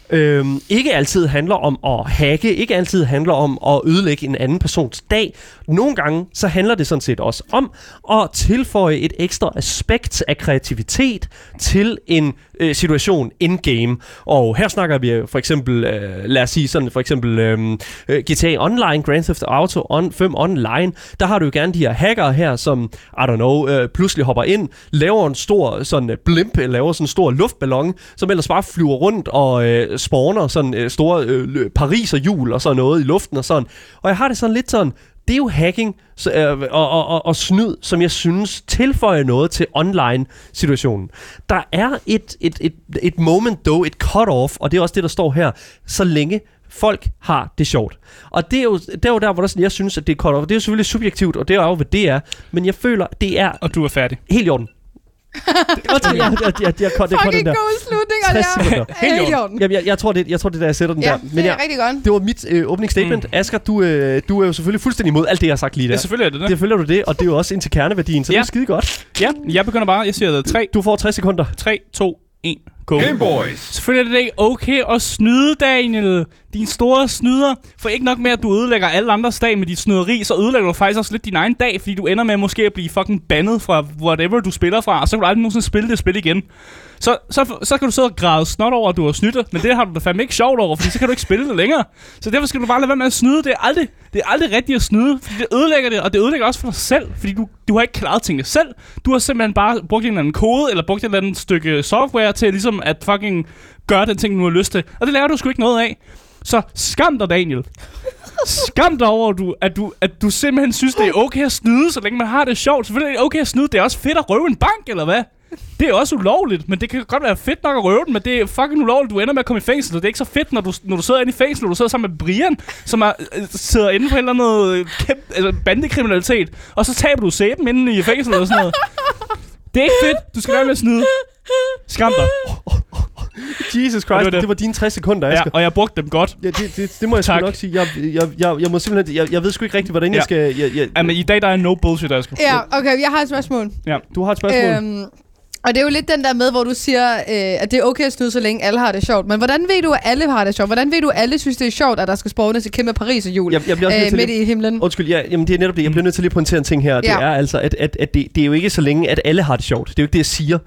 øhm, ikke altid handler om at hacke, ikke altid handler om at ødelægge en anden persons dag. Nogle gange så handler det sådan set også om at tilføje et ekstra aspekt af kreativitet til en øh, situation in-game. Og her snakker vi øh, for eksempel, øh, lad os sige sådan, for eksempel øhm, øh, GTA Online, Grand Theft Auto on, 5 Online, der har du jo gerne de her hackere her, som, I don't know, øh, pludselig hopper ind, laver en stor sådan blimp, laver sådan en stor luftballon, som ellers bare flyver rundt og øh, spawner sådan øh, store øh, lø- Paris og jul og sådan noget i luften og sådan. Og jeg har det sådan lidt sådan, det er jo hacking så, øh, og, og, og, og snyd, som jeg synes tilføjer noget til online-situationen. Der er et, et, et, et moment though, et cut-off, og det er også det, der står her, så længe folk har det sjovt. Og det er jo, det er jo der, hvor der sådan, jeg synes, at det er cut-off. Det er jo selvfølgelig subjektivt, og det er jo, hvad det er. Men jeg føler, det er Og du er færdig. helt i orden. Jeg, jeg, jeg, jeg, jeg, jeg, jeg, det Fucking den der. god slutning, 60 og sekunder. det er helt i orden. Jamen, jeg, jeg, tror, det, jeg tror, det er der, jeg sætter den Ja, der. det jeg, er rigtig godt. det var mit øh, åbningsstatement. Mm. Asger, du, øh, du er jo selvfølgelig fuldstændig imod alt det, jeg har sagt lige der. Ja, selvfølgelig er det det. Det følger du det, og det er jo også ind til kerneværdien, så ja. Ja. det er skide godt. Ja, jeg begynder bare. Jeg siger 3, Du får 60 sekunder. 3, 2, 1, go. Game Boys. Selvfølgelig er det ikke okay at snyde, Daniel. Din store snyder. For ikke nok med, at du ødelægger alle andres dag med dit snyderi, så ødelægger du faktisk også lidt din egen dag, fordi du ender med måske at blive fucking bandet fra whatever du spiller fra, og så kan du aldrig nogensinde spille det spil igen. Så, så, så kan du sidde og græde snot over, at du har snydt men det har du da fandme ikke sjovt over, fordi så kan du ikke spille det længere. Så derfor skal du bare lade være med at snyde. Det er aldrig, det er aldrig rigtigt at snyde, fordi det ødelægger det, og det ødelægger også for dig selv, fordi du, du har ikke klaret tingene selv. Du har simpelthen bare brugt en eller anden kode, eller brugt et eller andet stykke software til ligesom Ligesom at fucking gøre den ting, du har lyst til. Og det lærer du sgu ikke noget af. Så skam dig, Daniel. Skam dig over, at du, at, du, at du simpelthen synes, det er okay at snyde, så længe man har det sjovt. Selvfølgelig er det okay at snyde. Det er også fedt at røve en bank, eller hvad? Det er også ulovligt, men det kan godt være fedt nok at røve den, men det er fucking ulovligt. Du ender med at komme i fængsel, og det er ikke så fedt, når du, når du sidder inde i fængsel, og du sidder sammen med Brian, som er, øh, sidder inde for en eller anden øh, kæmpe, altså bandekriminalitet, og så taber du sæben inde i fængsel og sådan noget. Det er ikke fedt. Du skal være med at snyde. Skam dig. Jesus Christ, det var det, det. det var dine 60 sekunder, Ja, Asger. og jeg brugte dem godt. Ja, det, det, det må jeg sgu nok sige. Jeg, jeg, jeg, jeg må simpelthen... Jeg, jeg ved sgu ikke rigtigt, hvordan ja. jeg Ja. skal... Jeg, jeg, Jamen, i dag der er no bullshit, Asger. Ja, okay, jeg har et spørgsmål. du har et spørgsmål. Øhm, og det er jo lidt den der med, hvor du siger, øh, at det er okay at snyde, så længe alle har det sjovt. Men hvordan ved du, at alle har det sjovt? Hvordan ved du, at alle synes, det er sjovt, at der skal spawnes et kæmpe Paris og jul jeg, jeg bliver også nødt øh, til midt lige- i himlen? Undskyld, ja, jamen det er netop det. Jeg bliver nødt til lige at pointere en ting her. Det Ja. er altså, at, at, at det, det er jo ikke så længe, at alle har det sjovt. Det er jo ikke det, jeg siger.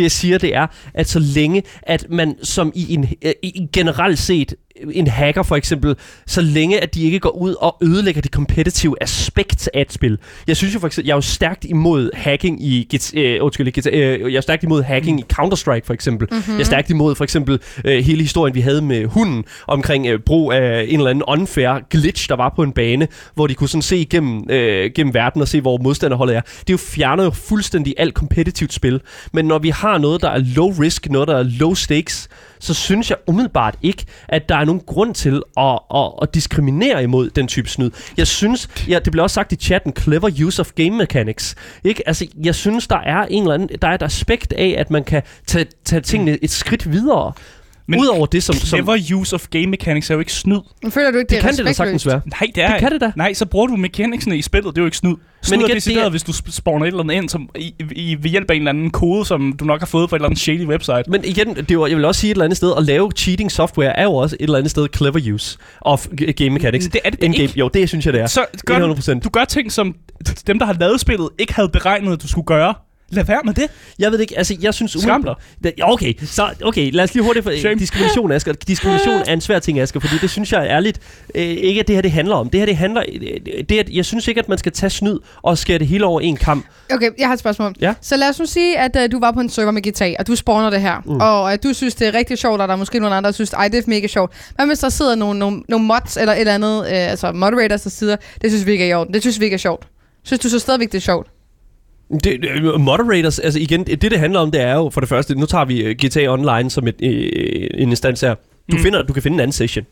Det jeg siger, det er, at så længe, at man som i en øh, i generelt set, en hacker for eksempel, så længe at de ikke går ud og ødelægger det competitive aspekt af et spil. Jeg synes jo for eksempel, jeg er jo stærkt imod hacking i, Git- øh, undskyld, Git- øh, jeg er stærkt imod hacking i Counter-Strike for eksempel. Mm-hmm. Jeg er stærkt imod for eksempel øh, hele historien, vi havde med hunden omkring øh, brug af en eller anden unfair glitch, der var på en bane, hvor de kunne sådan se igennem, øh, gennem verden og se, hvor modstanderholdet er. Det jo fjerner jo fuldstændig alt kompetitivt spil. Men når vi har noget, der er low risk, noget, der er low stakes, så synes jeg umiddelbart ikke, at der er nogen grund til at, at, at diskriminere imod den type snyd. Jeg synes, ja, det blev også sagt i chatten, clever use of game mechanics. Ikke? Altså, jeg synes, der er en eller anden, der er et aspekt af, at man kan tage, tage tingene et skridt videre. Men Men Udover det, som... som Clever use of game mechanics er jo ikke snyd. Men Føler du ikke, det det, kan det da sagtens være. Nej, det er Det kan det da. Nej, så bruger du mechanicsene i spillet. Det er jo ikke snyd. Snyd igen, er det decideret, er- hvis du sp- spawner et eller andet ind som, i, i, ved hjælp af en eller anden kode, som du nok har fået fra et eller andet shady website. Men igen, det var, jeg vil også sige et eller andet sted, at lave cheating software er jo også et eller andet sted clever use of game mechanics. Det er det In-game. ikke. Jo, det synes jeg, det er. Så gør du, 100%. du gør ting, som dem, der har lavet spillet, ikke havde beregnet, at du skulle gøre. Lad være med det. Jeg ved det ikke, altså jeg synes... Skam dig. Det- Ja, Okay, så okay, lad os lige hurtigt... For, Shame. diskrimination, Asger. Diskrimination er en svær ting, Asger, fordi det synes jeg er ærligt øh, ikke, at det her det handler om. Det her det handler... Øh, det, at, jeg synes ikke, at man skal tage snyd og skære det hele over en kamp. Okay, jeg har et spørgsmål. Ja. Så lad os nu sige, at uh, du var på en server med GTA, og du spawner det her, mm. og at du synes, det er rigtig sjovt, og der er måske nogle andre, der synes, ej, det er mega sjovt. Hvad hvis der sidder nogle, nogle, nogle mods eller et eller andet, øh, altså moderators, der siger, det synes vi ikke er i orden, det synes vi ikke er sjovt. Synes du så stadigvæk, det er sjovt? Det, moderators, altså igen, det det handler om, det er jo for det første, nu tager vi øh, GTA Online som et, øh, en instans her. Du, Mm. finder, du kan finde en anden session.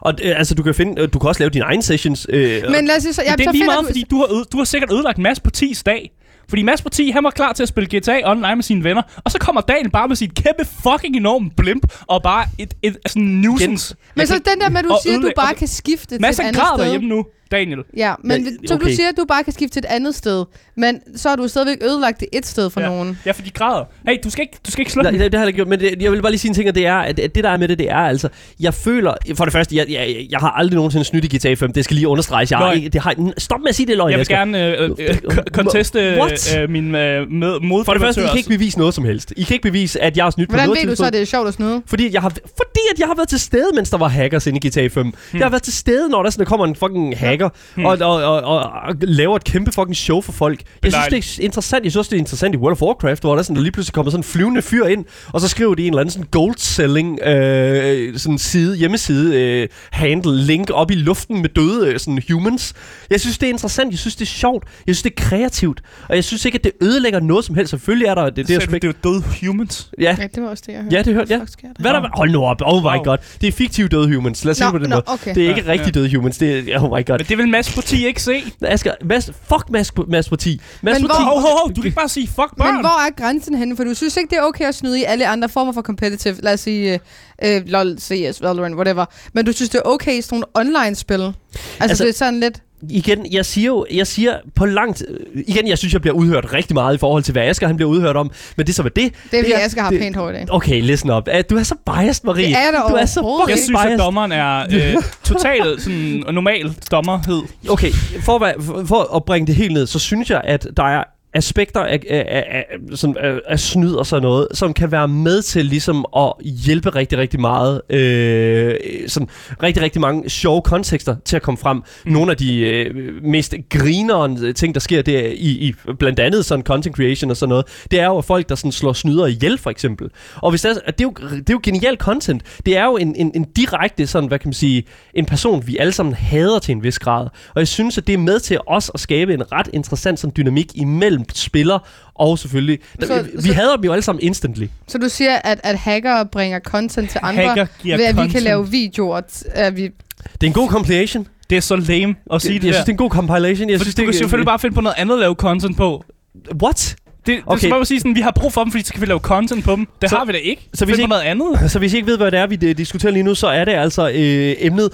Og øh, altså, du kan, finde, øh, du kan også lave dine egne sessions. Øh, Men lad os sige så, ja, det er så lige meget, du, fordi du har, øde, du har sikkert ødelagt Mads Partis dag. Fordi Mads Parti, han var klar til at spille GTA online med sine venner, og så kommer Daniel bare med sit kæmpe fucking enorm blimp, og bare et, et, et sådan nuisance. Men så den der med, at du og siger, at du bare kan skifte Mads til et andet sted. derhjemme nu, Daniel. Ja, men Ja, ja, så du okay. siger, at du bare kan skifte til et andet sted, men så har du stadigvæk ødelagt det et sted for Ja. nogen. Ja, for de græder. Hey, du skal ikke, du skal ikke slå Nej, dem. det, det har jeg ikke gjort, men det, jeg vil bare lige sige en ting, og det er, at at det der er med det, det er altså, jeg føler, for det første, jeg, jeg, jeg har aldrig nogensinde snydt i GTA 5, det skal lige understreges, jeg har ikke, det har, stop med at sige det, løgn, Jeg vil Asger. gerne øh, øh, øh, conteste øh, min øh, med, For det første, I kan ikke bevise noget som helst. I kan ikke bevise, at jeg har snydt på Hvordan noget ved du så, at det er sjovt at snyde? Fordi, jeg har, fordi at jeg har været til stede, mens der var hackers inde i GTA 5. Hmm. Jeg har været til stede, når der, sådan, der kommer en fucking hacker Hmm. og, og, og, og, og, laver et kæmpe fucking show for folk. Jeg synes, det er interessant. Jeg synes det er interessant i World of Warcraft, hvor der, sådan, der lige pludselig kommer sådan en flyvende fyr ind, og så skriver de en eller anden sådan gold selling øh, sådan side, hjemmeside øh, handle link op i luften med døde øh, sådan humans. Jeg synes, det er interessant. Jeg synes, det er sjovt. Jeg synes, det er kreativt. Og jeg synes ikke, at det ødelægger noget som helst. Selvfølgelig er der det, det Det, aspekt. det er jo døde humans. Ja, Ja, det var også det, jeg hørte. ja, det hørte jeg. Der? Hvad er der? Hold nu op. Oh my Wow. god. Det er fiktive døde humans. Lad os det på den nå, måde. okay. Det er ikke Ja, rigtig døde humans. Det er, oh my god. Men det vil Mads Parti ikke se. Asger, Mads, fuck Mads, Mads Parti. Mads Men Parti. hvor- Hov, hov, hov, du kan ikke bare sige fuck børn. Men hvor er grænsen henne? For du synes ikke, det er okay at snyde i alle andre former for competitive, lad os sige, uh, LOL, CS, Valorant, whatever. Men du synes, det er okay i sådan nogle online-spil? Altså, Altså- altså, det er sådan lidt... Igen, jeg siger jo, jeg siger på langt... Igen, jeg synes, jeg bliver udhørt rigtig meget i forhold til, hvad Asger han bliver udhørt om. Men det er så hvad det. Det er, fordi er- Asger har det- pænt hår i dag. Okay, listen up. Du er så biased, Marie. Det er der Du er så overhovedet Jeg fucking synes, at biased. dommeren er øh, totalt sådan normal dommerhed. Okay, for, at for, for at bringe det helt ned, så synes jeg, at der er aspekter af, af, af, sådan, af, af snyd og sådan noget, som kan være med til ligesom at hjælpe rigtig, rigtig meget, øh, sådan rigtig, rigtig mange sjove kontekster til at komme frem. Mm. Nogle af de øh, mest grineren ting, der sker der i, i blandt andet sådan content creation og sådan noget, det er jo at folk, der sådan slår snyder ihjel, for eksempel. Og hvis det, er, det, er jo, det er jo genial content. Det er jo en, en, en direkte, sådan, hvad kan man sige, en person, vi alle sammen hader til en vis grad. Og jeg synes, at det er med til os at skabe en ret interessant sådan, dynamik imellem spiller og selvfølgelig... Så- vi så- hader dem jo alle sammen instantly. Så du siger, at, at hacker bringer content til andre, Hacker giver ved at vi content. kan lave videoer, t- at vi... Det er en god compilation. Det er så lame at sige jeg det, synes, der. det er en god compilation. Jeg Fordi synes, du det kan selvfølgelig bare finde på noget andet at lave content på. What? Det, det Okay. er som om at sige sådan, vi har brug for dem, fordi så kan vi lave content på dem. Det Så- har vi da ikke. så hvis ikke- noget andet. Så hvis I ikke ved, hvad det er, vi øh, diskuterer lige nu, så er det altså øh, emnet.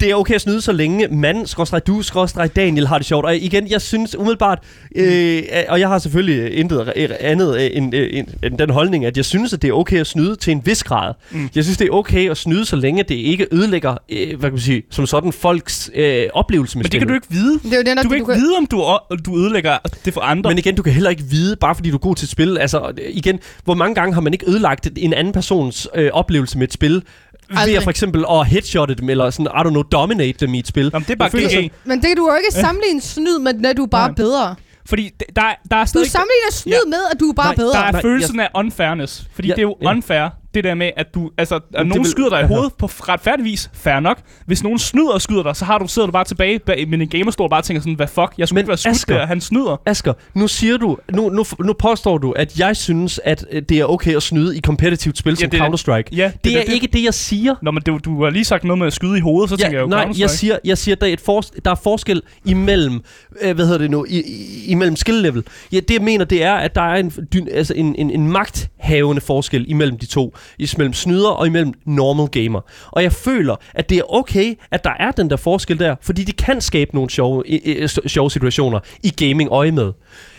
Det er okay at snyde, så længe mand, skråstreg du, skråstreg Daniel har det sjovt. Og igen, jeg synes umiddelbart, øh, og jeg har selvfølgelig intet andet øh, end, øh, end, end den holdning, at jeg synes, at det er okay at snyde til en vis grad. Mm. Jeg synes, det er okay at snyde, så længe det ikke ødelægger, øh, hvad kan man sige, som sådan folks øh, oplevelse med Men det kan du ikke vide. Det er jo det, når Du kan ikke vide, om du, du ødelægger det for andre. Men igen, du kan heller ikke vide, bare fordi du er god til et spil. Altså, øh, igen, hvor mange gange har man ikke ødelagt en anden persons øh, oplevelse med et spil? Ved Aldrig. at for eksempel at headshotte dem, eller sådan, I don't know, dominate dem i et spil. Jamen, det er bare Jeg føler GG. sådan- Men det kan du jo ikke sammenligne snyd med, at du er bare Nej. bedre. Fordi der, er- der er Du stadig... sammenligner snyd Ja. med, at du er bare Nej, bedre. Der er Nej, følelsen af unfairness. Fordi Ja, det er jo ja. unfair, det der med, at du... Altså, at det nogen vil- skyder dig i ja. hovedet på retfærdigvis, fair nok. Hvis nogen snyder og skyder dig, så har du, sidder du bare tilbage bag- med en gamerstol og bare tænker sådan, hvad fuck, jeg skulle ikke være skudt Asger- der, han snyder. Asger, nu siger du, nu, nu, nu påstår du, at jeg synes, at øh, det er okay at snyde i competitivt spil Ja, som det er- Counter-Strike. Ja, Det er ikke det, jeg siger. Nå, men du, du har lige sagt noget med at skyde i hovedet, så tænker jeg jo nej, jeg siger, jeg siger, der er, et fors- der er forskel imellem, øh, hvad hedder det nu, i, imellem skill level. Ja, det jeg mener, det er, at der er en, dyn- altså en, en, en magthavende forskel imellem de to. Imellem snyder og imellem normal gamer. Og jeg føler, at det er okay, at der er den der forskel der, fordi de kan skabe nogle sjove, i, sjove situationer i gaming øje med.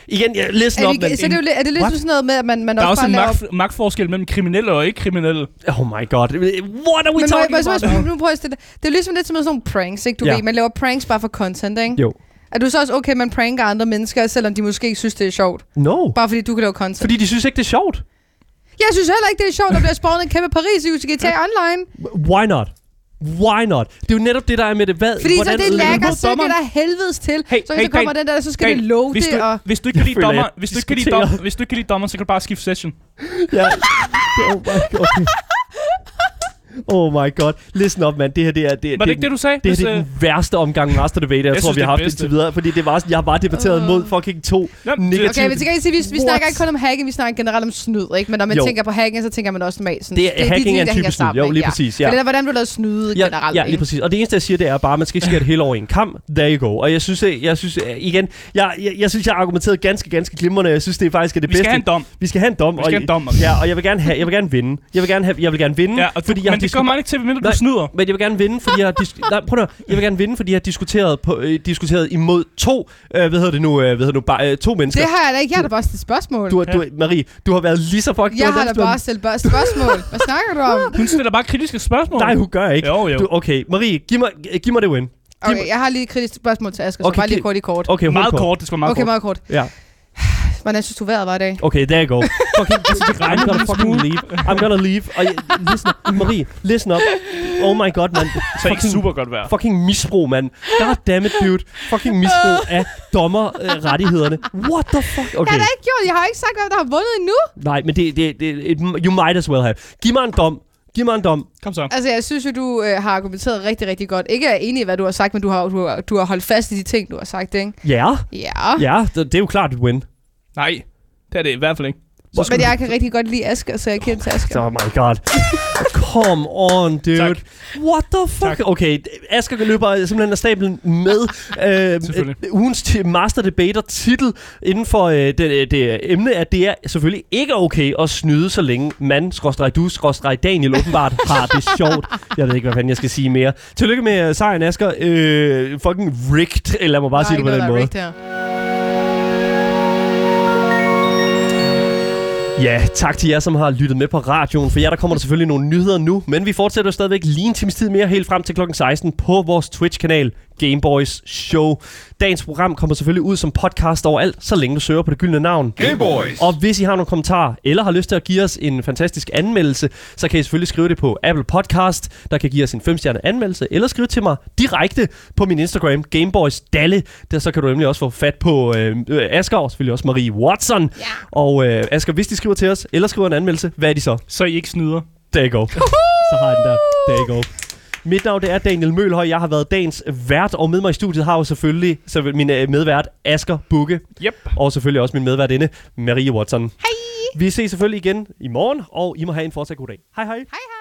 Igen, jeg listen Er, op, men... så det er, jo, lidt- er det lidt What? sådan noget med, at man, man Der er også også bare en laver... magt, magtforskel mellem kriminelle og ikke kriminelle. Oh my god. What are we Men må talking må about? så- nu prøver jeg at stille det. Det er jo ligesom lidt som sådan nogle pranks, ikke? Du Ja. ved, man laver pranks bare for content, ikke? Jo. Er du så også okay, man pranker andre mennesker, selvom de måske ikke synes, det er sjovt? No. Bare fordi du kan lave content. Fordi de synes ikke, det er sjovt. Jeg synes heller ikke, det er sjovt, at bliver spawnet en kæmpe Paris i GTA Online. Why not? Why not? Det er jo netop det, der er med det. Hvad, Fordi hvordan så det lækker, det dommeren? der helvedes til. Hey, så, hey, så kommer Dan, den der, så skal Dan, det love hvis det. du, Og... hvis du ikke kan lide dommer, hvis du ikke kan lide dommer, hvis du ikke kan lide dommer, så kan du bare skifte session. Ja. Oh my god. Oh my god. Listen up, mand. Det her, det er... Det, Var det ikke det, du sagde? Det, her, det er den værste omgang Master Debate, jeg, Jeg tror, vi det har haft bedste. indtil videre. Fordi det var, jeg har bare debatteret Øh. mod fucking to Jamen, negative... Okay, men til gengæld sige, vi, vi snakker ikke kun om hacking, vi snakker generelt om snyd, ikke? Men når man Jo. tænker på hacking, så tænker man også normalt sådan... Det er, hacking ting, er en type snyd. Jo, lige præcis. Ja. For det er, hvordan du lavede snyde Ja, generelt, ja, lige præcis. Og det eneste, jeg siger, det er bare, at man skal ikke skære det hele over i en kamp. There you go. Og jeg synes, jeg, jeg synes igen, jeg, jeg, jeg synes, jeg har argumenteret ganske, ganske glimrende. Jeg synes, det er faktisk er det vi bedste. skal have en dom. Vi skal have en dom. Vi skal have en dom. Ja, og jeg vil gerne have, jeg vil gerne vinde. Jeg vil gerne have, jeg vil gerne vinde, Ja, og fordi jeg men det disku- kommer man ikke til, medmindre du snyder. Men jeg vil gerne vinde, fordi jeg har dis- Nej, prøv. Jeg vil gerne vinde, fordi jeg har diskuteret, på, øh, diskuteret imod to, øh, hvad hedder det nu, øh, hvad hedder det nu, bare, øh, to mennesker. Det har jeg da ikke. Jeg har da bare stillet spørgsmål. Du, har- du, Marie, du har været lige så fucked. Jeg har da bare stillet bare spørgsmål. Hvad snakker du om? Hun stiller bare kritiske spørgsmål. Nej, hun gør ikke. Jo, jo. Du, okay, Marie, giv mig, giv mig det win. Okay, jeg har lige et kritisk spørgsmål til Asger, så Okay, bare lige kort i kort. Okay, meget kort, det skal være meget Okay, kort. meget kort. Ja. Hvordan synes du vejret var i dag? Okay, there you go. Fucking, I'm regner gonna en fucking leave. I'm gonna leave. Og jeg, listen, Marie, listen up. Oh my god, man. Så ikke super godt vejr. Fucking misbrug, man. God damn it, dude. Fucking misbrug af dommerrettighederne. What the fuck? Jeg Okay. har da ikke gjort Jeg har ikke sagt, hvem der har vundet endnu. Nej, men det, det, det, it, you might as well have. Giv mig en dom. Giv mig en dom. Kom så. Altså, jeg synes jo, du øh, har argumenteret rigtig, rigtig godt. Ikke er enig i, hvad du har sagt, men du har, du, har, du har holdt fast i de ting, du har sagt, ikke? Ja, Ja. ja, det, det er jo klart et win. Nej, det er det i hvert fald ikke. Så Men jeg kan rigtig godt lide Asger, så jeg kender til Asger. Oh my god. Come on, dude. Tak. What the fuck? Tak. Okay, Asger løber simpelthen af stablen med øh, øh, ugens Master Debater titel inden for øh, det, det emne, at det er selvfølgelig ikke okay at snyde, så længe man, skråstreg du, skråstreg Daniel åbenbart har det sjovt. Jeg ved ikke, hvad fanden jeg skal sige mere. Tillykke med øh, sejren, Asger. Øh, fucking rigged, eller lad mig bare er sige det på den måde. rigtigt her. Ja, tak til jer, som har lyttet med på radioen. For jer, der kommer der selvfølgelig nogle nyheder nu. Men vi fortsætter stadigvæk lige en times tid mere, helt frem til klokken 16 på vores Twitch-kanal Gameboys Show. Dagens program kommer selvfølgelig ud som podcast overalt, så længe du søger på det gyldne navn. Gameboys. Og hvis I har nogle kommentarer, eller har lyst til at give os en fantastisk anmeldelse, så kan I selvfølgelig skrive det på Apple Podcast, der kan give os en 5-stjerne anmeldelse, eller skrive til mig direkte på min Instagram, Gameboys Dalle. Der så kan du nemlig også få fat på øh, Asger, og selvfølgelig også Marie Watson. Ja. Og øh, Asger, hvis de skriver til os, eller skriver en anmeldelse, hvad er de så? Så I ikke snyder. There you go. så har den der. There you go. Mit navn det er Daniel Mølhøj. Jeg har været dagens vært, og med mig i studiet har jo selvfølgelig så min øh, medvært Asger Bukke, Yep. og selvfølgelig også min medværtinde Marie Watson. Hej. Vi ses selvfølgelig igen i morgen, og I må have en fortsat god dag. Hej hej. Hej, hej.